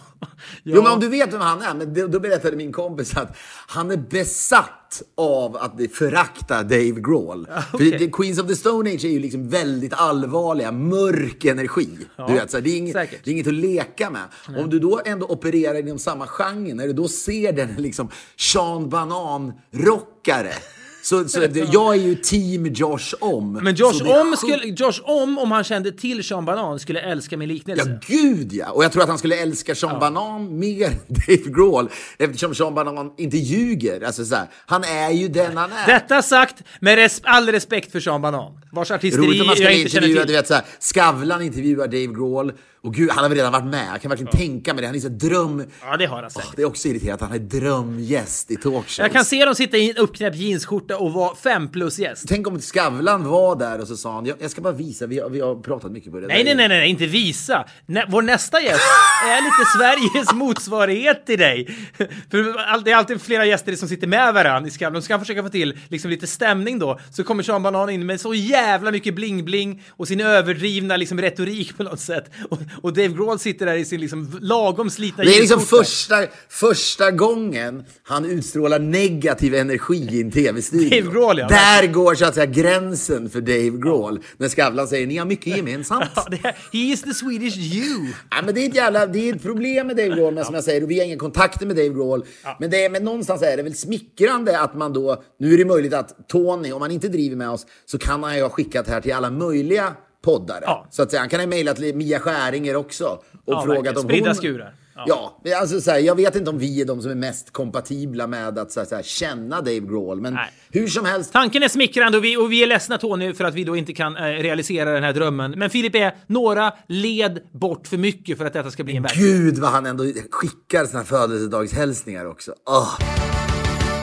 Jo, men om du vet vem han är, men då, berättade min kompis att han är besatt av att förakta Dave Grohl. [LAUGHS] okej. För det, Queens of the Stone Age är ju liksom väldigt allvarliga, mörk energi. du vet, så det, är inget, det är inget att leka med. Om du då ändå opererar inom samma genre, när du då ser den liksom Sean Banan-rockare. Så, så jag är ju team Josh Om. Men Josh om, skulle, Josh om, om han kände till Sean Banan, skulle älska min liknelse. Ja, gud ja! Och jag tror att han skulle älska Sean Banan mer än Dave Grohl eftersom Sean Banan inte ljuger. Alltså, så här, han är ju den han är. Detta sagt med res all respekt för Sean Banan, vars artisteri Roligt om man ska jag inte känner intervjua, du till. vet så här, Skavlan intervjuar Dave Grohl. Och gud, han har väl redan varit med. Jag kan verkligen tänka mig det. Han är så dröm... Ja, det har han säkert. Åh, det är också irriterande att han är drömgäst i talkshows. Jag kan se dem sitta i en uppknäppt jeansskjorta och vara fem plus gäst. Tänk om Skavlan var där och så sa han, jag, jag ska bara visa, vi har, vi har pratat mycket på det Nej, där." nej, nej, nej, inte visa. Nä, vår nästa gäst är lite [LAUGHS] Sveriges motsvarighet till dig. För det är alltid flera gäster som sitter med varandra i Skavlan. Ska han försöka få till liksom lite stämning då. Så kommer Sean Banan in med så jävla mycket bling-bling och sin överdrivna liksom retorik på något sätt. Och, och Dave Grohl sitter där i sin liksom lagom slitna Det är liksom första, första gången han utstrålar negativ energi i en tv-studio. Dave Grohl, ja. Där går så att säga gränsen för Dave Grohl. När Skavlan säger ni har mycket [LAUGHS] gemensamt. Ja, är, he is the Swedish you. Ja, men det är ett jävla, det är ett problem med Dave Grohl, men som jag säger, och vi har inga kontakter med Dave Grohl. Men, det är, men någonstans är det väl smickrande att man då, nu är det möjligt att Tony, om han inte driver med oss, så kan han ju ha skickat här till alla möjliga poddare. Ja. Så att säga, han kan ha mejlat Mia Skäringer också och Ja, frågat om Spridda hon... skurar. Ja, men alltså, så här, jag vet inte om vi är de som är mest kompatibla med att så här, så här, känna Dave Grohl, men Nej. hur som helst. Tanken är smickrande och vi, och vi är ledsna Tony för att vi då inte kan eh, realisera den här drömmen. Men Filip är några led bort för mycket för att detta ska bli en verklighet. Gud vad han ändå skickar här födelsedagshälsningar också. Åh.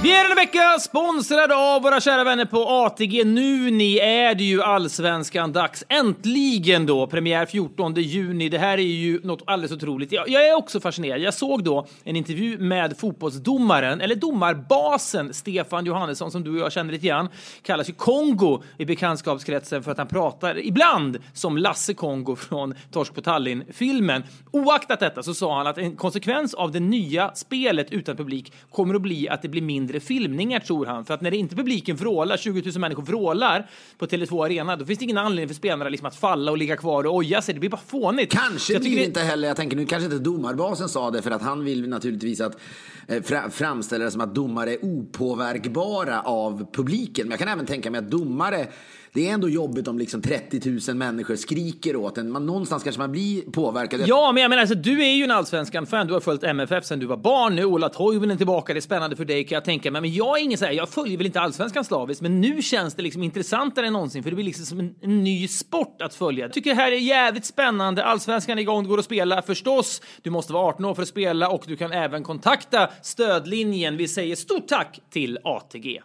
Vi är denna vecka sponsrade av våra kära vänner på ATG. Nu ni är det ju allsvenskan dags. Äntligen då! Premiär 14 juni. Det här är ju något alldeles otroligt. Jag, jag är också fascinerad. Jag såg då en intervju med fotbollsdomaren, eller domarbasen Stefan Johannesson som du och jag känner lite grann. Kallas ju Kongo i bekantskapskretsen för att han pratar ibland som Lasse Kongo från Torsk på Tallinn-filmen. Oaktat detta så sa han att en konsekvens av det nya spelet utan publik kommer att bli att det blir mindre filmningar tror han. För att när det inte publiken vrålar, 20 000 människor vrålar på Tele2 Arena, då finns det ingen anledning för spelarna liksom att falla och ligga kvar och oja sig. Det blir bara fånigt. Kanske jag blir det inte heller, jag tänker nu kanske inte domarbasen sa det för att han vill naturligtvis att eh, fra, framställa det som att domare är opåverkbara av publiken. Men jag kan även tänka mig att domare, det är ändå jobbigt om liksom 30 000 människor skriker åt en. Man, någonstans kanske man blir påverkad. Ja, men jag menar, alltså, du är ju en allsvenskan-fan. Du har följt MFF sedan du var barn. Nu Ola Toivonen är tillbaka. Det är spännande för dig kan jag tänka mig. Men jag är ingen så här, jag följer väl inte allsvenskan slaviskt, men nu känns det liksom intressantare än någonsin för det blir liksom som en, en ny sport att följa. Jag tycker det här är jävligt spännande. Allsvenskan är igång, det går att spela förstås. Du måste vara 18 år för att spela och du kan även kontakta stödlinjen. Vi säger stort tack till ATG.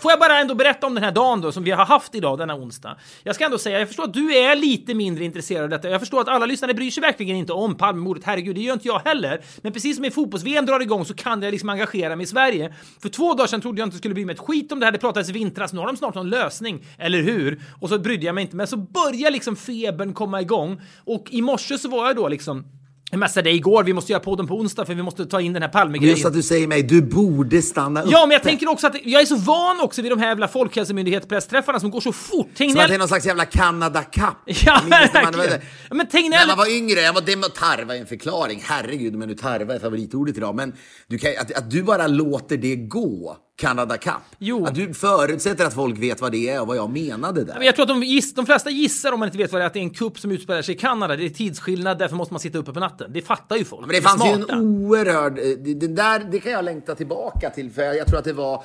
Får jag bara ändå berätta om den här dagen då som vi har haft idag, denna onsdag. Jag ska ändå säga, jag förstår att du är lite mindre intresserad av detta. Jag förstår att alla lyssnare bryr sig verkligen inte om Palmemordet. Herregud, det gör inte jag heller. Men precis som i fotbolls-VM drar igång så kan jag liksom engagera mig i Sverige. För två dagar sedan trodde jag inte skulle bli mig ett skit om det här. Det pratades i vintras. Nu har de snart någon lösning, eller hur? Och så brydde jag mig inte. Men så börjar liksom febern komma igång. Och i morse så var jag då liksom jag messade dig igår, vi måste göra podden på onsdag för vi måste ta in den här Palmegrejen. Just att du säger mig, du borde stanna upp. Ja, men jag tänker också att jag är så van också vid de här jävla folkhälsomyndighetspressträffarna som går så fort. Som att det är någon slags jävla Canada Cup. [LAUGHS] Ja, när verkligen. Men När Tegnell... man var yngre, jag var, det med tarva en förklaring. Herregud, men nu tarva är favoritordet idag. Men du kan, att, att du bara låter det gå, Canada Cup. Jo. Att du förutsätter att folk vet vad det är och vad jag menade där. Men Jag tror att de, giss, de flesta gissar, om man inte vet vad det är, att det är en kupp som utspelar sig i Kanada. Det är tidsskillnad, därför måste man sitta uppe på natten. Det fattar ju folk. Men det är fanns ju smarta. en oerhörd... eh, Det, det där det kan jag längta tillbaka till, för jag, jag tror att det var...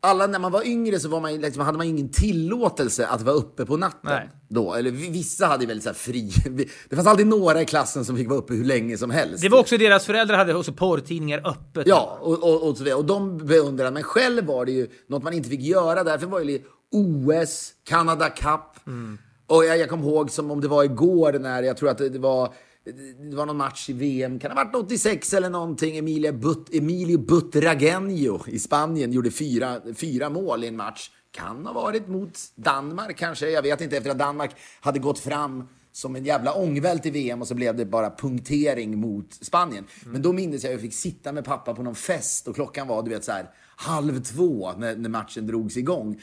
Alla när man var yngre så var man, liksom, hade man ingen tillåtelse att vara uppe på natten. Nej. Då. Eller vi- vissa hade väldigt så fri... Det fanns alltid några i klassen som fick vara uppe hur länge som helst. Det var också deras föräldrar hade också porrtidningar öppet. Ja, och, och, och, så vidare. och de beundrade. Men själv var det ju något man inte fick göra. Därför var det OS, Canada Cup. Mm. Och jag, jag kommer ihåg som om det var igår när jag tror att det, det var det var någon match i VM, kan det ha varit 86 eller någonting. Emilia But, Emilio Butragenio i Spanien gjorde fyra, fyra mål i en match. Kan ha varit mot Danmark kanske, jag vet inte. Efter att Danmark hade gått fram som en jävla ångvält i VM och så blev det bara punktering mot Spanien. Men då minns jag att jag fick sitta med pappa på någon fest och klockan var du vet så här halv två när, när matchen drogs igång.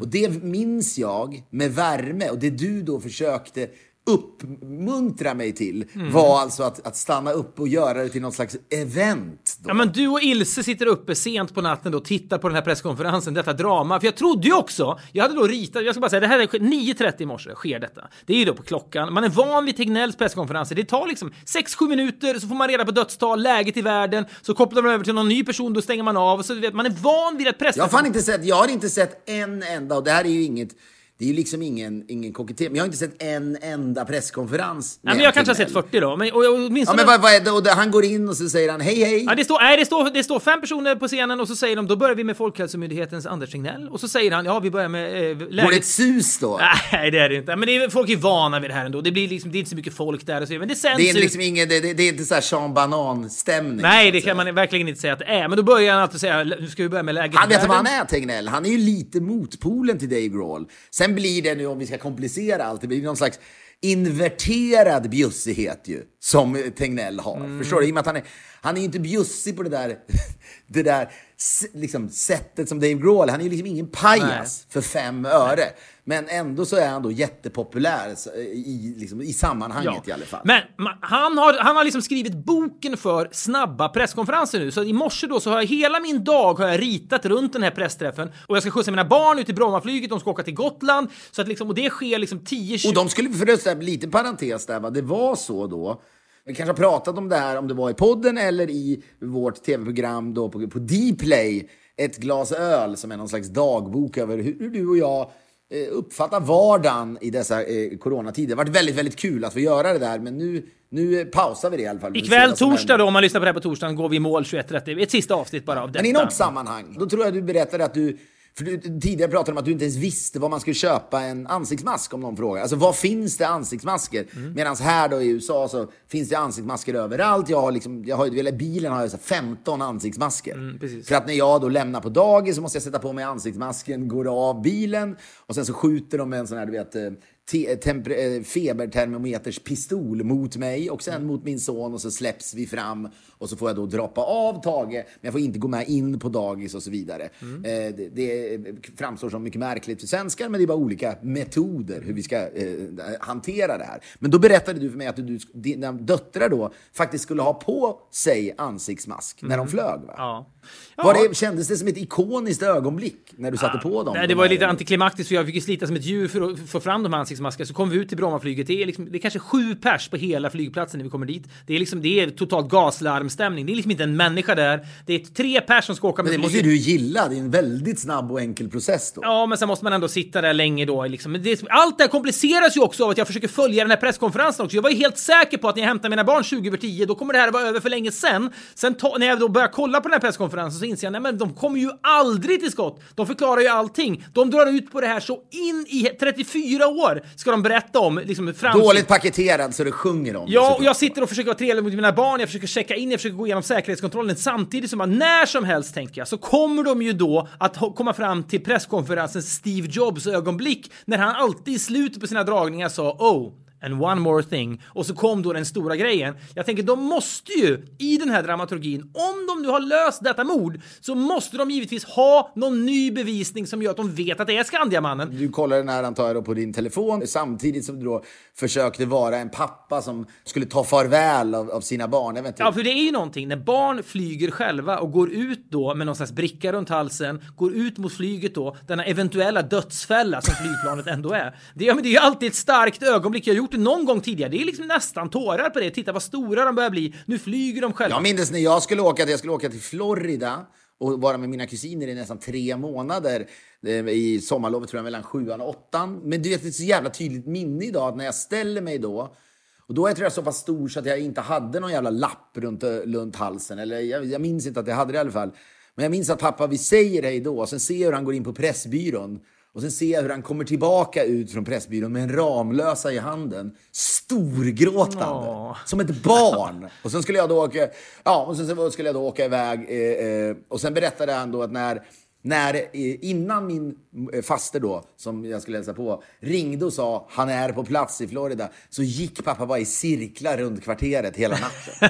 Och det minns jag med värme och det du då försökte uppmuntra mig till var alltså att, att stanna upp och göra det till någon slags event. Då. Ja, men du och Ilse sitter uppe sent på natten och tittar på den här presskonferensen, detta drama. För jag trodde ju också, jag hade då ritat, jag ska bara säga, det här är 9.30 i morse sker detta. Det är ju då på klockan. Man är van vid Tegnells presskonferenser. Det tar liksom 6-7 minuter, så får man reda på dödstal, läget i världen, så kopplar man över till någon ny person, då stänger man av. Så, du vet, man är van vid att press... Jag har fan inte sett, jag har inte sett en enda, och det här är ju inget, det är ju liksom ingen, ingen kokettering, men jag har inte sett en enda presskonferens. Nej, men jag kanske har sett Tegnell. 40 då. Men, och, och, Ja åtminstone... men vad, vad är det? Och det, han går in och så säger han hej hej. Ja, det, står, nej, det, står, det står fem personer på scenen och så säger de då börjar vi med Folkhälsomyndighetens Anders Tegnell och så säger han ja vi börjar med eh, Går det läget. ett sus då? Nej, det är det inte. Men det är, folk är vana vid det här ändå. Det, blir liksom, det är inte så mycket folk där och så, men det sänds Det är ut. liksom ingen, det, det, det är inte så här Sean Banan-stämning. Nej, det kan man verkligen inte säga att det är. Men då börjar han alltid säga nu ska vi börja med läget Han vet vad han är, Tegnell. Han är ju lite motpolen till Dave Grohl. Sen blir det nu, om vi ska komplicera allt, det blir någon slags inverterad bjussighet ju, som Tegnell har. Mm. Förstår du? I och med att han är, han är ju inte bjussig på det där, [LAUGHS] det där liksom, sättet som Dave Grohl. Han är ju liksom ingen pajas för fem öre. Men ändå så är han då jättepopulär i, liksom, i sammanhanget i alla fall. Men han har, han har liksom skrivit boken för snabba presskonferenser nu. Så i morse då så har jag hela min dag har jag ritat runt den här pressträffen. Och jag ska skjutsa mina barn ut till Brommaflyget, de ska åka till Gotland. Så att liksom, och det sker liksom 10 Och de skulle, för det är lite parentes där, va? det var så då. Vi kanske har pratat om det här, om det var i podden eller i vårt tv-program då på, på Dplay. Ett glas öl som är någon slags dagbok över hur du och jag eh, uppfattar vardagen i dessa eh, coronatider. Det har varit väldigt, väldigt kul att få göra det där, men nu, nu pausar vi det i alla fall. Ikväll, torsdag då, om man lyssnar på det här på torsdagen, går vi i mål 21.30. Ett sista avsnitt bara av detta. Men i något sammanhang, då tror jag du berättade att du för du tidigare pratade om att du inte ens visste var man skulle köpa en ansiktsmask om någon frågar. Alltså var finns det ansiktsmasker? Mm. Medan här då i USA så finns det ansiktsmasker överallt. Jag har liksom, jag har, eller bilen har jag så här 15 ansiktsmasker. Mm, för att när jag då lämnar på dagis så måste jag sätta på mig ansiktsmasken, går av bilen och sen så skjuter de med en sån här, du vet, eh, te, temper, eh, febertermometers pistol mot mig och sen Mm. mot min son och så släpps vi fram och så får jag då droppa av Tage, men jag får inte gå med in på dagis och så vidare. Mm. Eh, det, det framstår som mycket märkligt för svenskar, men det är bara olika metoder hur vi ska eh, hantera det här. Men då berättade du för mig att du, dina döttrar då faktiskt skulle ha på sig ansiktsmask när de flög. Va? Mm. Ja. Var Ja. det, kändes det som ett ikoniskt ögonblick när du satte på dem? Nej, det var ju lite antiklimaktiskt för jag fick ju slita som ett djur för att få fram de här ansiktsmaskerna. Så kom vi ut till Brommaflyget. Det är, liksom, det är kanske sju pers på hela flygplatsen när vi kommer dit. Det är liksom, det är totalt gaslarmstämning. Det är liksom inte en människa där. Det är tre pers som ska åka med Men det måste ju du gilla, det är en väldigt snabb och enkel process då. Ja, men sen måste man ändå sitta där länge då. Liksom. Det, allt det här kompliceras ju också av att jag försöker följa den här presskonferensen också. Jag var ju helt säker på att när jag hämtar mina barn 20 över 10, då kommer det här vara över för länge sen. Sen ta, när jag då börjar kolla på den här presskonferensen så inser jag, nej men de kommer ju aldrig till skott. De förklarar ju allting. De drar ut på det här så in i 34 år ska de berätta om liksom framtid. Dåligt paketerad så det sjunger om Ja, och jag sitter och försöker vara trevlig mot mina barn, jag försöker checka in, jag försöker gå igenom säkerhetskontrollen samtidigt som att när som helst, tänker jag, så kommer de ju då att komma fram till presskonferensens Steve Jobs ögonblick när han alltid i slutet på sina dragningar sa “Oh” And one more thing. Och så kom då den stora grejen. Jag tänker, de måste ju i den här dramaturgin, om de nu har löst detta mord, så måste de givetvis ha någon ny bevisning som gör att de vet att det är Skandiamannen. Du kollade den här antar jag då på din telefon samtidigt som du då försökte vara en pappa som skulle ta farväl av, av sina barn. Inte. Ja, för det är ju någonting när barn flyger själva och går ut då med någon slags bricka runt halsen, går ut mot flyget då, denna eventuella dödsfälla som flygplanet ändå är. Det, ja, men det är ju alltid ett starkt ögonblick. Jag har gjort det någon gång tidigare. Det är liksom nästan tårar på det. Titta vad stora de börjar bli. Nu flyger de själva. Jag minns när jag skulle åka, jag skulle åka till Florida och vara med mina kusiner i nästan tre månader eh, i sommarlovet tror jag mellan sjuan och åttan. Men du vet, det är ett så jävla tydligt minne idag att när jag ställer mig då och då är jag tror jag så pass stor så att jag inte hade någon jävla lapp runt, eh, runt halsen. Eller jag, jag minns inte att jag hade det i alla fall. Men jag minns att pappa, vi säger hej då och sen ser jag hur han går in på Pressbyrån. Och sen ser jag hur han kommer tillbaka ut från Pressbyrån med en Ramlösa i handen. Storgråtande. Åh. Som ett barn. Och sen skulle jag då åka, ja, och sen skulle jag då åka iväg. Eh, eh, och sen berättade han då att när, när eh, innan min eh, faster då, som jag skulle hälsa på, ringde och sa han är på plats i Florida, så gick pappa bara i cirklar runt kvarteret hela natten. [LAUGHS]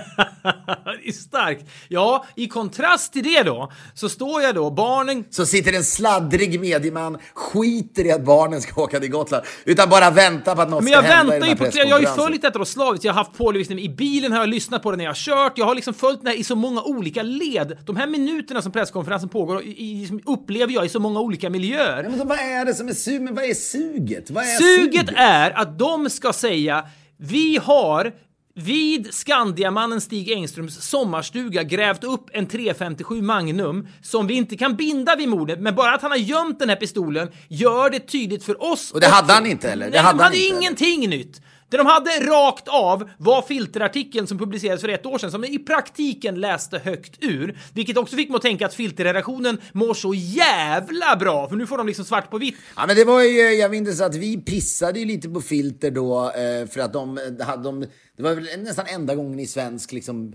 det är starkt. Ja, i kontrast till det då, så står jag då, barnen Så sitter en sladdrig medieman, skiter i att barnen ska åka till Gotland, utan bara väntar på att något Men ska jag hända i väntar den här på... Jag har ju följt detta då slaviskt. Jag har haft pålysning i bilen, har jag lyssnat på det när jag har kört. Jag har liksom följt det här i så många olika led. De här minuterna som presskonferensen pågår i, i, upplever jag i så många olika miljöer. Ja, men vad är det som är suget? Men vad är suget? Vad är Suget är att de ska säga vi har vid Skandiamannen Stig Engströms sommarstuga grävt upp en 357 Magnum som vi inte kan binda vid mordet, men bara att han har gömt den här pistolen gör det tydligt för oss. Och det hade han inte, eller? Det Nej, hade de han hade ingenting nytt. Det de hade rakt av var filterartikeln som publicerades för ett år sedan som i praktiken läste högt ur. Vilket också fick mig att tänka att filterredaktionen mår så jävla bra för nu får de liksom svart på vitt. Ja, men det var ju, jag minns att vi pissade ju lite på filter då eh, för att de hade de, det var väl nästan enda gången i svensk liksom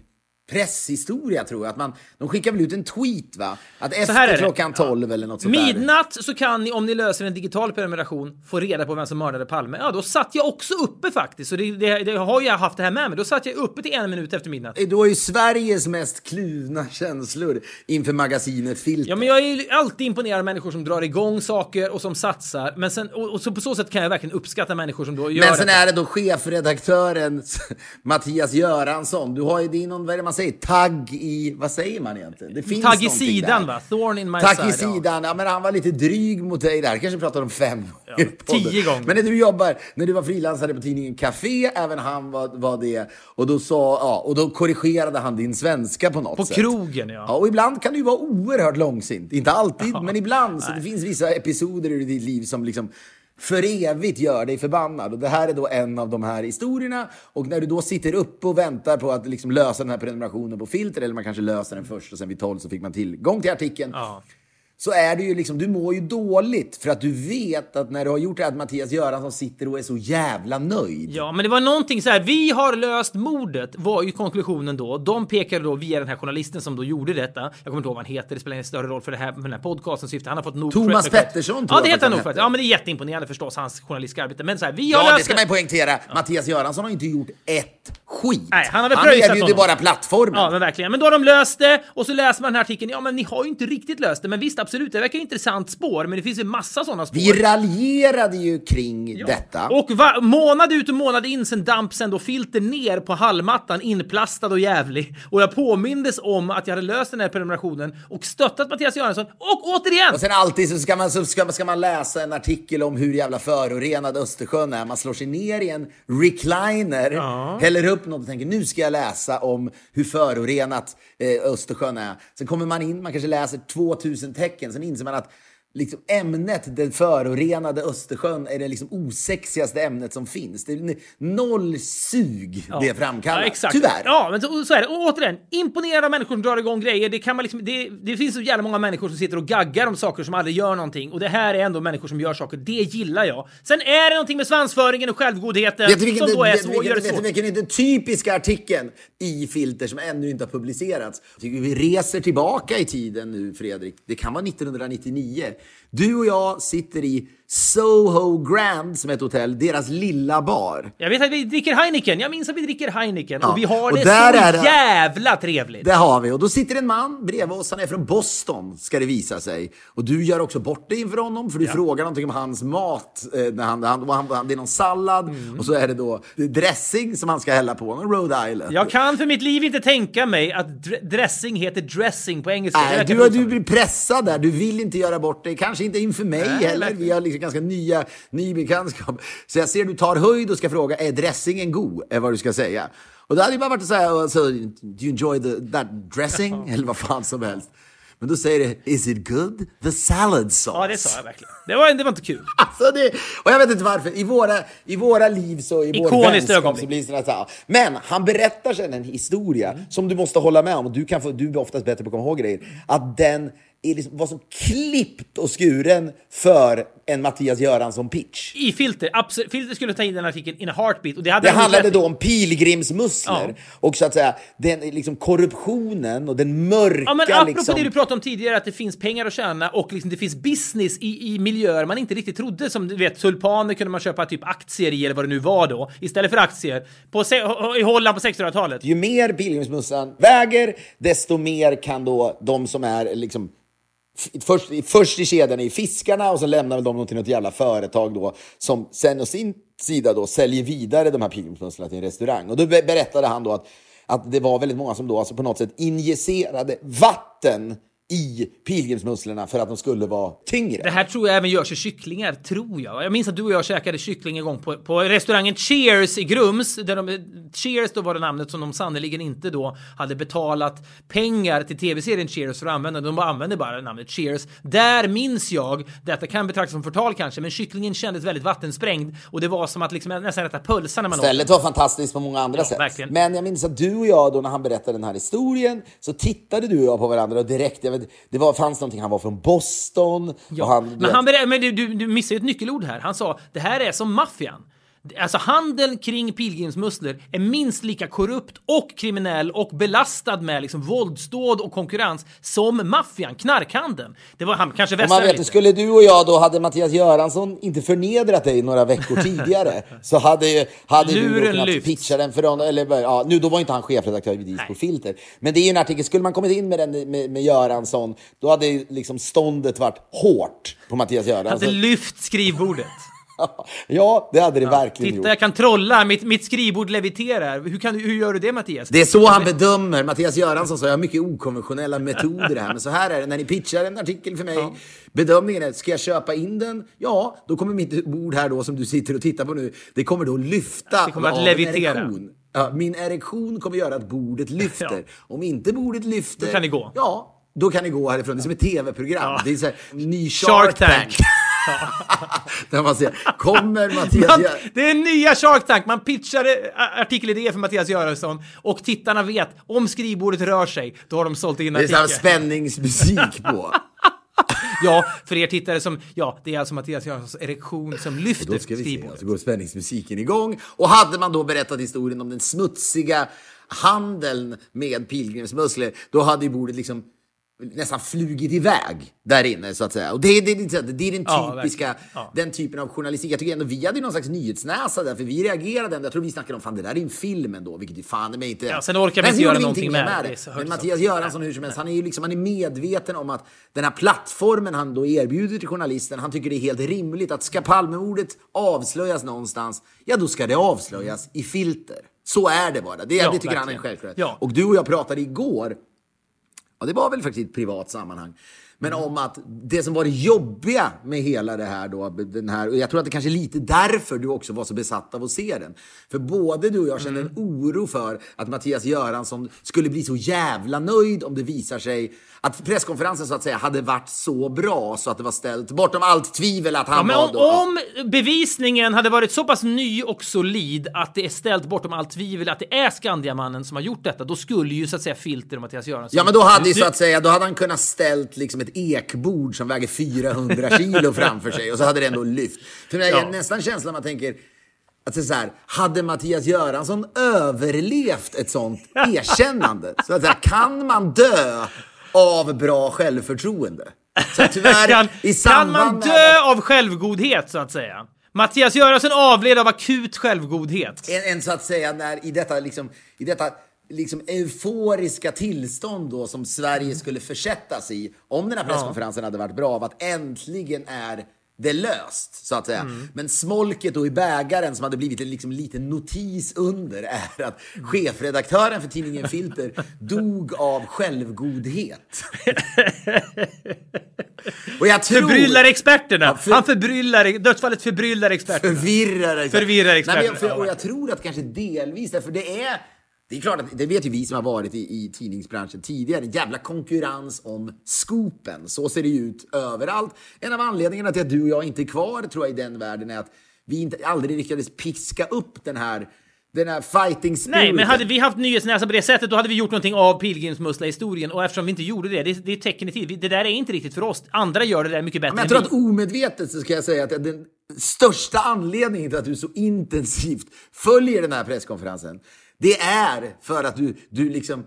presshistoria tror jag att man, de skickade väl ut en tweet va? Att efter klockan 12 eller något sånt där. Midnatt så kan ni, om ni löser en digital prenumeration, få reda på vem som mördade Palme. Ja, då satt jag också uppe faktiskt. Så det, det, det har jag haft det här med mig. Då satt jag uppe till en minut efter midnatt. Då är ju Sveriges mest kluvna [LAUGHS] känslor inför magasinet Filter. Ja, men jag är ju alltid imponerad av människor som drar igång saker och som satsar. Men sen, och, och så på så sätt kan jag verkligen uppskatta människor som då gör Men sen detta. är det då chefredaktören [LAUGHS] Mattias Göransson. Du har ju, någon, vad är det man man säger, tagg i, vad säger man egentligen? Det finns Tagg i sidan där. va? Thorn in my Tack side. i sidan. Ja, men han var lite dryg mot dig där. Kanske pratar om fem Ja, tio gånger. Men när du jobbar, när du var frilansare på tidningen Café, även han var, var det. Och då, sa, ja, och då korrigerade han din svenska på något På sätt. krogen ja. Ja, och ibland kan du ju vara oerhört långsint. Inte alltid, [LAUGHS] men ibland. Så det finns vissa episoder i ditt liv som liksom för evigt gör dig förbannad. Och det här är då en av de här historierna. Och när du då sitter uppe och väntar på att liksom lösa den här prenumerationen på Filter, eller man kanske löser den först och sen vid 12 så fick man tillgång till artikeln. Ja. Så är det ju liksom, du mår ju dåligt för att du vet att när du har gjort det här att Mattias Göransson sitter och är så jävla nöjd. Ja, men det var någonting så här. Vi har löst mordet var ju konklusionen då. De pekade då via den här journalisten som då gjorde detta. Jag kommer inte ihåg vad han heter. Det spelar ingen större roll för det här, för den här podcasten syfte. Han har fått nog. Thomas Pettersson, tror Ja, det heter han nog faktiskt. Ja, men det är jätteimponerande förstås hans journalistiska arbete. Men så här, vi har Ja, det löst ska man ju poängtera. Mattias Göransson har inte gjort ett skit. Nej, han har väl han erbjuder honom. bara plattformen. Ja, men verkligen. Men då har de löst det och så läser man den här artikeln. Ja, men ni har ju inte riktigt löst det. Men visst, absolut, det verkar intressant spår. Men det finns ju massa sådana spår. Vi raljerade ju kring detta. Och va, månad ut och månad in sen damp sen då filter ner på hallmattan inplastad och jävlig. Och jag påmindes om att jag hade löst den här prenumerationen och stöttat Mattias Göransson. Och återigen! Och sen alltid så ska man, så ska, ska man läsa en artikel om hur jävla förorenad Östersjön är. Man slår sig ner i en recliner, häller upp något och tänker nu ska jag läsa om hur förorenat eh, Östersjön är. Sen kommer man in, man kanske läser 2000 tecken, sen inser man att liksom ämnet, den förorenade Östersjön, är det liksom osexigaste ämnet som finns. Det är noll sug det framkallar. Ja, exakt. Tyvärr. Ja, men så, så är det. Och återigen, imponerade av människor som drar igång grejer. Det, kan man liksom, det, det finns så jävla många människor som sitter och gaggar om saker som aldrig gör någonting. Och det här är ändå människor som gör saker. Det gillar jag. Sen är det någonting med svansföringen och självgodheten Vet du vilken, som då är vet, så, vilken, gör det vet du svårt. vilken är den typiska artikeln i Filter som ännu inte har publicerats? Jag tycker vi reser tillbaka i tiden nu, Fredrik. Det kan vara 1999. Du och jag sitter i Soho Grand, som är ett hotell, deras lilla bar. Jag vet att vi dricker Heineken. Jag minns att vi dricker Heineken. Ja, Och vi har och det där så är det- jävla trevligt. Det har vi. Och då sitter en man bredvid oss. Han är från Boston, ska det visa sig. Och du gör också bort dig inför honom, för du frågar någonting om hans mat. Eh, när han, han, han, han, det är någon sallad Mm. och så är det då dressing som han ska hälla på. Någon Rhode Island. Jag kan för mitt liv inte tänka mig att dr- dressing heter dressing på engelska. Nej, du, du blir pressad där. Du vill inte göra bort dig. Kanske inte inför mig heller. Vi har liksom ganska nya, ny bekantskap. Så jag ser du tar höjd och ska fråga, är dressingen god? Är vad du ska säga. Och då hade det bara varit att säga, alltså, do you enjoy the, that dressing? Eller vad fan som helst. Men då säger det, is it good? The salad sauce. Ja, det sa jag verkligen. Det var, det var inte kul. Alltså det, och jag vet inte varför. I våra, i våra liv så, i vår Ikoniskt vänskap ögonblick. så blir det så. Men han berättar sen en historia som du måste hålla med om. Och du, kan få, du är oftast bättre på att komma ihåg grejer. Att den är liksom, var som klippt och skuren för en Mattias Göransson-pitch. I Filter. Absolut. Filter skulle ta in den artikeln in a heartbeat. Och det hade Det handlade då om pilgrimsmusslor Ja. och så att säga den liksom korruptionen och den mörka Ja men apropå liksom... det du pratade om tidigare, att det finns pengar att tjäna och liksom det finns business i, i miljöer man inte riktigt trodde. Som du vet, tulpaner kunde man köpa typ aktier i eller vad det nu var då. Istället för aktier. På, i Holland på 1600-talet. Ju mer pilgrimsmussan väger, desto mer kan då de som är liksom Först, först i kedjan är fiskarna och sen lämnar väl de dem till något jävla företag då som sen å sin sida då säljer vidare de här pilgrimsmusslorna till en restaurang. Och då berättade han då att, att det var väldigt många som då alltså på något sätt injicerade vatten i pilgrimsmusslorna för att de skulle vara tyngre. Det här tror jag även görs i kycklingar, tror jag. Jag minns att du och jag käkade kyckling en gång på, på restaurangen Cheers i Grums. Där de, Cheers då var det namnet som de sannerligen inte då hade betalat pengar till tv-serien Cheers för att använda. De bara använde bara namnet Cheers. Där minns jag, detta kan betraktas som förtal kanske, men kycklingen kändes väldigt vattensprängd och det var som att liksom nästan äta pölsa när man åt Stället var fantastiskt på många andra sätt. verkligen. Men jag minns att du och jag, då när han berättade den här historien, så tittade du och jag på varandra och direkt, vet, det var, fanns någonting, han var från Boston. Ja, han, men, han men du, du, du missar ju ett nyckelord här. Han sa det här är som maffian. Alltså handeln kring pilgrimsmusslor är minst lika korrupt och kriminell och belastad med liksom våldsdåd och konkurrens som maffian, knarkhandeln. Det var han kanske man vet, lite. skulle du och jag då, hade Mattias Göransson inte förnedrat dig några veckor [LAUGHS] tidigare, så hade, hade du kunnat lyfts. pitcha den för honom. Eller, ja, nu, då var inte han chefredaktör vid Disco Filter. Men det är ju en artikel, skulle man kommit in med den med, med Göransson, då hade liksom ståndet varit hårt på Mattias Hade Göransson. lyft skrivbordet. [LAUGHS] ja, det hade det verkligen Titta, gjort. jag kan trolla, mitt, mitt skrivbord leviterar. Hur, kan, hur gör du det Mattias? Det är så han bedömer. Mattias Göransson sa jag har mycket okonventionella metoder här. Men så här är det när ni pitchar en artikel för mig. Bedömningen är, ska jag köpa in den? Ja, då kommer mitt bord här då som du sitter och tittar på nu. Det kommer då lyfta Det kommer att levitera. Ja, min erektion kommer göra att bordet lyfter. Om inte bordet lyfter... Då kan ni gå. Ja, då kan ni gå härifrån. Det är som ett tv-program. Det är så här, ny Shark Shark, Tank. Tank. Där man ser, kommer Mattias... Man, det är nya Shark Tank. Man pitchar eh, artikelidéer för Mattias Göransson och tittarna vet om skrivbordet rör sig, då har de sålt in det är artikeln. spänningsmusik på. [LAUGHS] Ja, för er tittare som, ja, det är alltså Mattias Göranssons erektion som lyfter Då ska vi se, skrivbordet. så går spänningsmusiken igång. Och hade man då berättat historien om den smutsiga handeln med pilgrimsmuskler, då hade ju bordet liksom nästan flugit iväg där inne så att säga. Och det, är- det, att det är den typiska, verkligen. Ja. den typen av journalistik. Jag tycker ändå vi hade någon slags nyhetsnäsa där, för vi reagerade ändå. Jag tror vi snackade om fan det där är en film ändå, vilket ju fan mig inte... Ja, sen orkar vi inte göra någonting med mer det. Det Men Mattias. Göransson hur som helst, han är ju liksom, han är medveten om att den här plattformen han då erbjuder till journalisten, han tycker det är helt rimligt att ska Palmemordet avslöjas någonstans, ja då ska det avslöjas i filter. Så är det bara. Det, Ja, det tycker han är en verkligen. självklarhet. Ja. Och du och jag pratade igår, ja det var väl faktiskt i ett privat sammanhang, men Mm. om att det som var det jobbiga med hela det här då, den här, och jag tror att det kanske är lite därför du också var så besatt av att se den. För både du och jag känner Mm. en oro för att Mattias Göransson skulle bli så jävla nöjd om det visar sig att presskonferensen så att säga hade varit så bra så att det var ställt bortom allt tvivel att han Ja, men var om, då... om bevisningen hade varit så pass ny och solid att det är ställt bortom allt tvivel att det är Skandiamannen som har gjort detta, då skulle ju så att säga Filter och Mattias Göransson... Ja men då hade ju så att säga, då hade han kunnat ställt liksom ett ekbord som väger 400 kilo framför sig och så hade det ändå lyft. För mig är Ja. nästan känslan man tänker, att det är så här, hade Mattias Göransson överlevt ett sånt [LAUGHS] erkännande? Så att säga, kan man dö av bra självförtroende? Så tyvärr, kan, i kan man med dö av självgodhet, så att säga? Mattias Göransson avled av akut självgodhet. en, en så att säga när i detta liksom, i detta liksom euforiska tillstånd då som Sverige skulle försättas i om den här presskonferensen hade varit bra av att äntligen är det löst, så att säga. Men smolket då i bägaren som hade blivit en liksom liten notis under är att chefredaktören för tidningen Filter [LAUGHS] dog av självgodhet. [LAUGHS] Och jag tror... Förbryllar experterna! för- Han förbryllar, dödsfallet förbryllar experterna. Förvirrar Förvirrar Nej, experterna. men jag, för, och jag tror att kanske delvis, därför det är... Det är klart att det vet ju vi som har varit i, i tidningsbranschen tidigare. Jävla konkurrens om scoopen. Så ser det ju ut överallt. En av anledningarna till att du och jag inte är kvar tror jag i den världen är att vi inte, aldrig lyckades piska upp den här, den här fighting spiriten. Nej, men hade vi haft nyhetsnäsa på det sättet, då hade vi gjort någonting av pilgrimsmussla-historien. Och eftersom vi inte gjorde det, det, det är tecken i tid. Det där är inte riktigt för oss. Andra gör det där mycket bättre Men jag tror vi. att omedvetet så ska jag säga att den största anledningen till att du så intensivt följer den här presskonferensen det är för att du, du liksom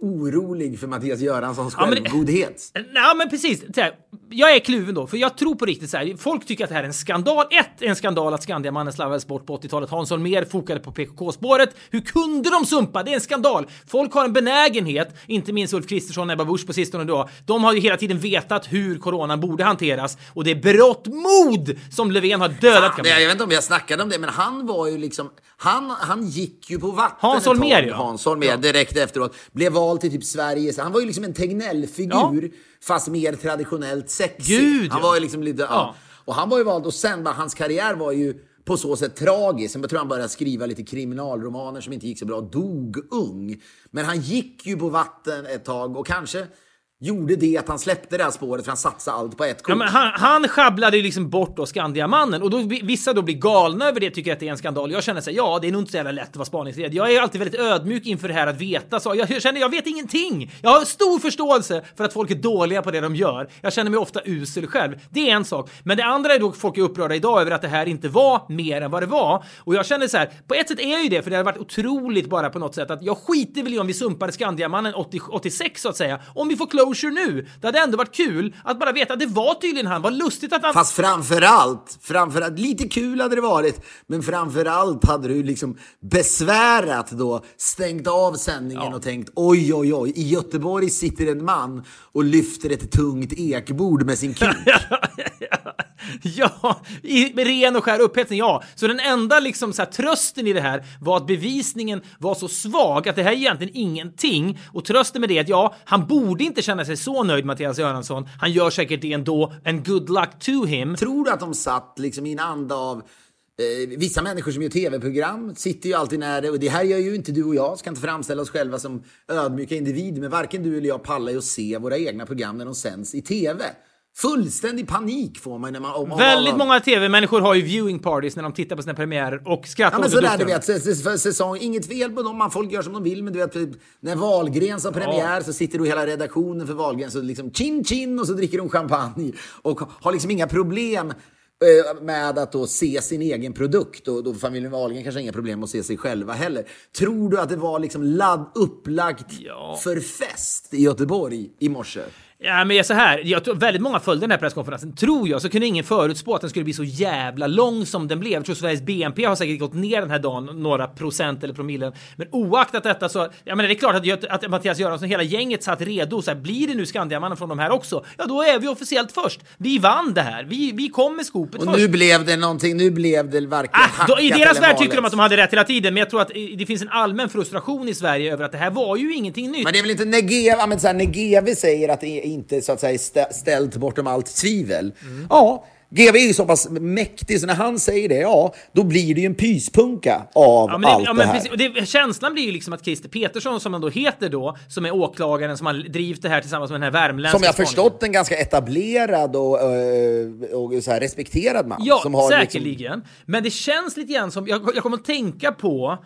orolig för Mattias Göranssons Ja, men det- självgodhet. Ja, men precis. Här, jag är kluven då, för jag tror på riktigt så här. Folk tycker att det här är en skandal. Ett, en skandal att Skandiamannen slarvades bort på 80-talet. Hans Holmér fokade på PKK-spåret. Hur kunde de sumpa? Det är en skandal. Folk har en benägenhet, inte minst Ulf Kristersson och Ebba Busch på sistone då. De har ju hela tiden vetat hur coronan borde hanteras och det är berått mod som Löfven har dödat. man Nej, jag vet inte om jag snackade om det, men han var ju liksom... Han, han gick ju på vatten Hans Holmér, ja. Hans Holmér, direkt efteråt. Blev vald till typ Sveriges... Han var ju liksom en Tegnell-figur, fast mer traditionellt sexig. Gud, han ja. var ju liksom lite... Ja. Ja. Och han var ju vald, och sen bara, hans karriär var ju på så sätt tragisk. Jag tror han började skriva lite kriminalromaner som inte gick så bra. Dog ung. Men han gick ju på vatten ett tag och kanske gjorde det att han släppte det här spåret för han satsade allt på ett kort. Ja, men han, han sjabblade ju liksom bort då Skandiamannen och då vissa då blir galna över det tycker att det är en skandal. Jag känner såhär, ja, det är nog inte så jävla lätt att vara spaningsledare. Jag är alltid väldigt ödmjuk inför det här att veta så. Jag känner jag vet ingenting. Jag har stor förståelse för att folk är dåliga på det de gör. Jag känner mig ofta usel själv. Det är en sak. Men det andra är då folk är upprörda idag över att det här inte var mer än vad det var. Och jag känner så här, på ett sätt är jag ju det, för det har varit otroligt bara på något sätt att jag skiter väl i om vi sumpade Skandiamannen 80, 86 så att säga. Om vi får closure nu. Det hade ändå varit kul att bara veta att det var tydligen han. Vad lustigt att han... Fast framförallt, framförallt, lite kul hade det varit, men framförallt hade du liksom besvärat då, stängt av sändningen Ja. och tänkt oj, oj, oj, i Göteborg sitter en man och lyfter ett tungt ekbord med sin kuk. [LAUGHS] [LAUGHS] Ja, i med ren och skär upphetsning, ja. Så den enda liksom så här, trösten i det här var att bevisningen var så svag att det här är egentligen ingenting. Och trösten med det är att ja, han borde inte känna sig så nöjd, Mattias Göransson. Han gör säkert det ändå. And good luck to him. Tror du att de satt liksom i en anda av eh, vissa människor som gör tv-program sitter ju alltid nära det, och det här gör ju inte du och jag, ska inte framställa oss själva som ödmjuka individer, men varken du eller jag pallar ju att se våra egna program när de sänds i tv. Fullständig panik får man när man... Om, om- Väldigt många tv-människor har ju viewing parties när de tittar på sina premiärer och skrattar Ja men sådär du vet, säsong, inget fel på dem, man, folk gör som de vill men du vet när Wahlgrens har premiär så sitter du hela redaktionen för Wahlgrens och liksom chin chin och så dricker de champagne och har liksom inga problem eh, med att då se sin egen produkt och då familjen Wahlgren kanske inga problem att se sig själva heller. Tror du att det var liksom ladd, upplagt Ja. för fest i Göteborg i morse? Ja, men så här. Jag tror väldigt många följde den här presskonferensen, tror jag. Så kunde ingen förutspå att den skulle bli så jävla lång som den blev. Jag tror Sveriges BNP har säkert gått ner den här dagen några procent eller promillen. Men oaktat detta så, jag menar det är klart att, att Mattias Göransson och hela gänget satt redo. Så här, blir det nu Skandiamannen från de här också? Ja, då är vi officiellt först. Vi vann det här. Vi, vi kom med skopet Och först. nu blev det någonting, nu blev det varken Ah, då, I deras värld tycker de att de hade rätt hela tiden, men jag tror att det finns en allmän frustration i Sverige över att det här var ju ingenting nytt. Men det är väl inte GV, ja, men så här, GV säger att det är inte så att säga stä- ställt bortom allt tvivel. Mm. Ja, GV är ju så pass mäktig så när han säger det, ja, då blir det ju en pyspunka av Ja, det, allt ja, det här. precis, det, känslan blir ju liksom att Christer Petersson, som han då heter då, som är åklagaren som har drivit det här tillsammans med den här värmländska Som jag spaningen. förstått en ganska etablerad och, eh, och så här respekterad man. Ja, som har liksom- säkerligen. Men det känns lite grann som, jag, jag kommer att tänka på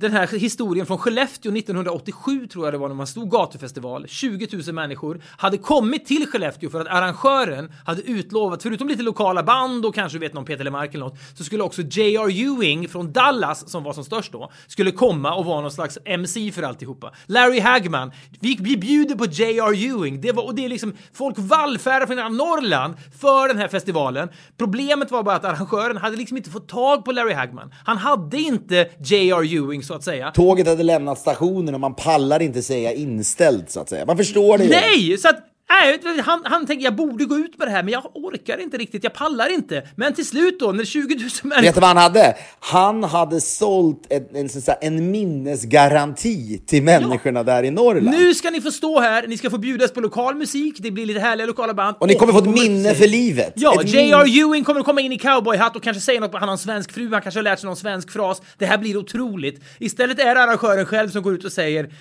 den här historien från Skellefteå 1987 tror jag det var när man stod gatufestival. 20 000 människor hade kommit till Skellefteå för att arrangören hade utlovat, förutom lite lokala band och kanske vet någon Peter Lemark eller något, så skulle också J.R. Ewing från Dallas, som var som störst då, skulle komma och vara någon slags MC för alltihopa. Larry Hagman, vi, vi bjuder på J.R. Ewing. Det var, och det är liksom, folk vallfärdar från hela Norrland för den här festivalen. Problemet var bara att arrangören hade liksom inte fått tag på Larry Hagman. Han hade inte J.R. Ewing så att säga. Tåget hade lämnat stationen och man pallar inte säga inställt så att säga. Man förstår det ju. Nej! Så att Nej, han, han tänkte jag borde gå ut med det här, men jag orkar inte riktigt. Jag pallar inte. Men till slut då, när 20 000 människor... Vet du vad han hade? Han hade sålt en, en, en minnesgaranti till människorna där i Norrland. Nu ska ni få stå här, ni ska få bjudas på lokal musik, det blir lite härliga lokala band. Och ni kommer få ett minne för livet. Ja, J.R. Ewing kommer att komma in i cowboyhatt och kanske säga något, han har en svensk fru, han kanske har lärt sig någon svensk fras. Det här blir otroligt. Istället är det arrangören själv som går ut och säger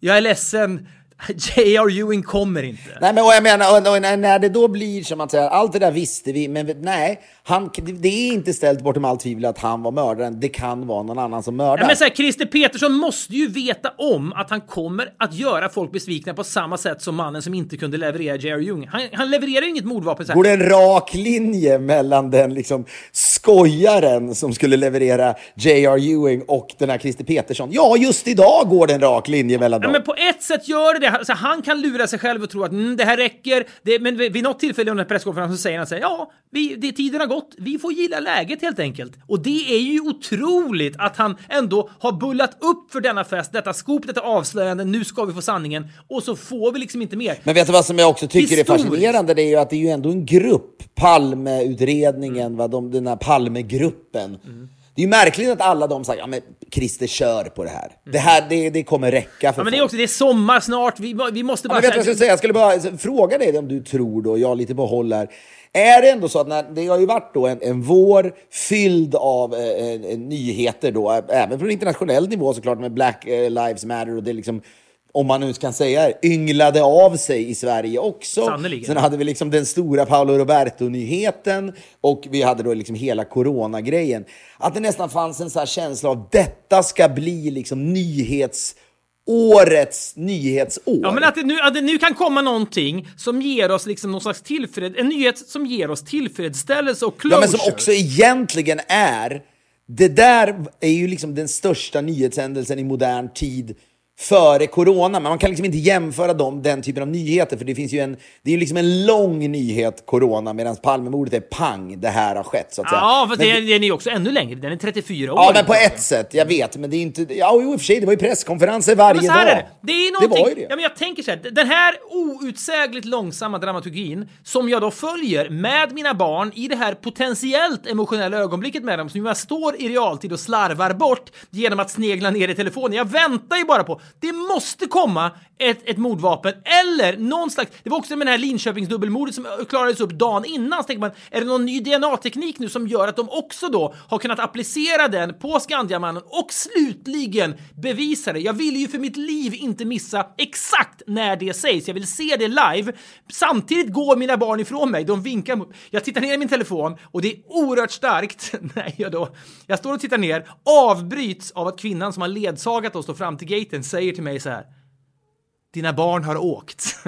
Jag är ledsen, [LAUGHS] J.R. Ewing kommer inte. Nej, men och jag menar, och, och, när- det då blir som att säga, allt det där visste vi, men nej, han, det är inte ställt bortom allt tvivel att han var mördaren. Det kan vara någon annan som mördar. Ja, men så här, Christer Petersson måste ju veta om att han kommer att göra folk besvikna på samma sätt som mannen som inte kunde leverera J.R. Ewing. Han, han levererar ju inget mordvapen. Så här. Går det en rak linje mellan den liksom skojaren som skulle leverera J.R. Ewing och den här Christer Petersson? Ja, just idag går det en rak linje mellan Ja, dem. men på ett sätt gör det det. Alltså, han kan lura sig själv och tro att mm, det här räcker. Det, men vid, vid något tillfälle under presskonferensen så säger han så här, ja, vi, det, tiden har gått. Vi får gilla läget helt enkelt. Och det är ju otroligt att han ändå har bullat upp för denna fest, detta skop, detta avslöjande. Nu ska vi få sanningen. Och så får vi liksom inte mer. Men vet du vad som jag också tycker Historiskt. är fascinerande? Det är ju att det är ju ändå en grupp, Palmeutredningen, va, de, den här Palmegruppen. Det är ju märkligt att alla de säger, ja men Christer kör på det här. Det här, det, det kommer räcka för Ja, men det är också, det är sommar snart. Vi, vi måste Ja, bara... men vet du vad jag skulle säga? Jag skulle bara fråga dig om du tror då, jag lite på håll här. Är det ändå så att när, det har ju varit då en, en vår fylld av eh, nyheter då, även från internationell nivå såklart med Black eh, Lives Matter och det liksom om man nu kan säga det, ynglade av sig i Sverige också. Sannerligen. Sen hade vi liksom den stora Paolo Roberto-nyheten och vi hade då liksom hela coronagrejen. Att det nästan fanns en så här känsla av detta ska bli liksom nyhetsårets nyhetsår. Ja, men att det, nu, att det nu kan komma någonting som ger oss liksom någon slags tillfred... En nyhet som ger oss tillfredsställelse och closure. Ja, men som också egentligen är, det där är ju liksom den största nyhetshändelsen i modern tid före corona. Men man kan liksom inte jämföra dem, den typen av nyheter, för det finns ju en, det är ju liksom en lång nyhet, corona, medan Palmemordet är pang, det här har skett. Så att säga. Ja, för Men det, den är ju också ännu längre. Den är 34 år. Ja, men på ett sätt. Jag vet, men det är inte... Ja, jo, i och för sig, det var ju presskonferenser varje Men här dag. är det. Det är någonting, var ju det. Ja, men jag tänker så här, den här outsägligt långsamma dramaturgin som jag då följer med mina barn i det här potentiellt emotionella ögonblicket med dem som jag står i realtid och slarvar bort genom att snegla ner i telefonen. Jag väntar ju bara på, det måste komma ett, ett mordvapen eller någon slags, det var också med det här Linköpings dubbelmordet som klarades upp dagen innan, så tänker man, är det någon ny DNA-teknik nu som gör att de också då har kunnat applicera den på Skandiamannen och slutligen bevisa det? Jag vill ju för mitt liv inte missa exakt när det sägs. Jag vill se det live. Samtidigt går mina barn ifrån mig. De vinkar mot... Jag tittar ner i min telefon och det är oerhört starkt när jag då... Jag står och tittar ner, avbryts av att kvinnan som har ledsagat oss då fram till gaten säger till mig så här. Dina barn har åkt. [LAUGHS]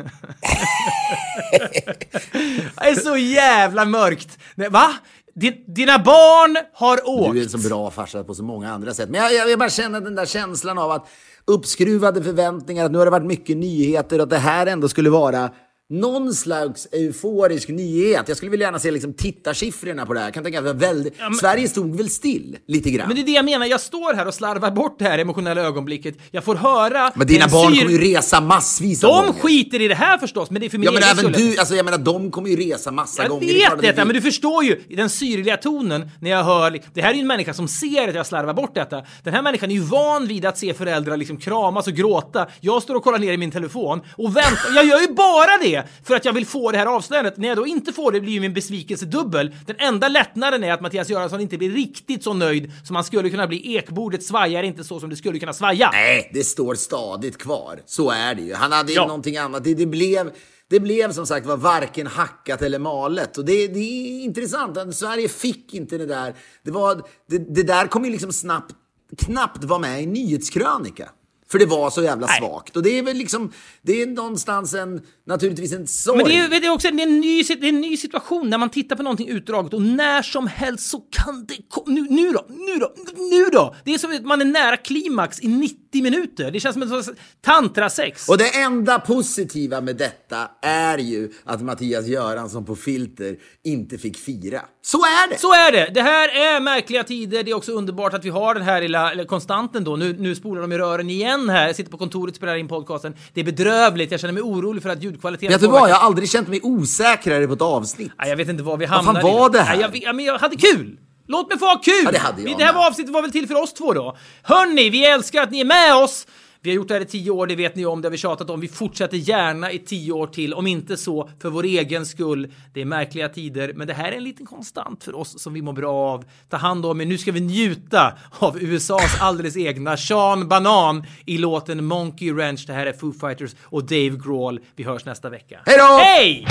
det är så jävla mörkt. Va? Din, dina barn har åkt. Du är en så bra farsa på så många andra sätt. Men jag, jag, jag bara känner den där känslan av att uppskruvade förväntningar, att nu har det varit mycket nyheter och att det här ändå skulle vara någon slags euforisk nyhet. Jag skulle vilja gärna se liksom tittarsiffrorna på det här. Jag kan tänka att det var väldigt... Sverige stod väl still lite grann. Men det är det jag menar, jag står här och slarvar bort det här emotionella ögonblicket. Jag får höra... Men dina barn syr- kommer ju resa massvis av De gånger. skiter i det här förstås, men det är för min Ja men egen även skull. du, alltså jag menar de kommer ju resa massa Jag gånger. Klart vet det detta, men du förstår ju den syrliga tonen när jag hör... Det här är ju en människa som ser att jag slarvar bort detta. Den här människan är ju van vid att se föräldrar liksom kramas och gråta. Jag står och kollar ner i min telefon och väntar. Jag gör ju bara det för att jag vill få det här avslöjandet. När jag då inte får det blir ju min besvikelse dubbel. Den enda lättnaden är att Mattias Göransson inte blir riktigt så nöjd som han skulle kunna bli. Ekbordet svajar inte så som det skulle kunna svaja. Nej, det står stadigt kvar. Så är det ju. Han hade ju Ja. någonting annat. Det, det, blev, det blev som sagt var varken hackat eller malet. Och det, det är intressant Sverige fick inte det där. Det, var, det, det där kom ju liksom snabbt, knappt vara med i nyhetskrönika. För det var så jävla Nej. svagt. Och det är väl liksom, det är någonstans en, naturligtvis en sorg. Men det är, det är också det är en, ny, det är en ny situation när man tittar på någonting utdraget och när som helst så kan det nu, nu då, nu då, nu då! Det är som att man är nära klimax i 90 minuter. Det känns som en sorts tantrasex. Och det enda positiva med detta är ju att Mattias Göransson på Filter inte fick fira. Så är det! Så är det! Det här är märkliga tider. Det är också underbart att vi har den här lilla konstanten då. Nu, nu spolar de i rören igen här. Jag sitter på kontoret och spelar in podcasten. Det är bedrövligt. Jag känner mig orolig för att ljudkvaliteten Vet du vad? Jag har aldrig känt mig osäkrare på ett avsnitt. Nej, jag vet inte var vi fan hamnar. var det här? Nej, jag, vet- ja, men jag hade kul! Låt mig få ha kul! Ja, det hade jag det här med. var avsnittet var väl till för oss två då? Hörni, vi älskar att ni är med oss! Vi har gjort det här i tio år, det vet ni om, det har vi tjatat om. Vi fortsätter gärna i tio år till, om inte så för vår egen skull. Det är märkliga tider, men det här är en liten konstant för oss som vi mår bra av. Ta hand om er, nu ska vi njuta av USAs alldeles egna Sean Banan i låten Monkey Wrench. Det här är Foo Fighters och Dave Grohl. Vi hörs nästa vecka. Hej då! Hej!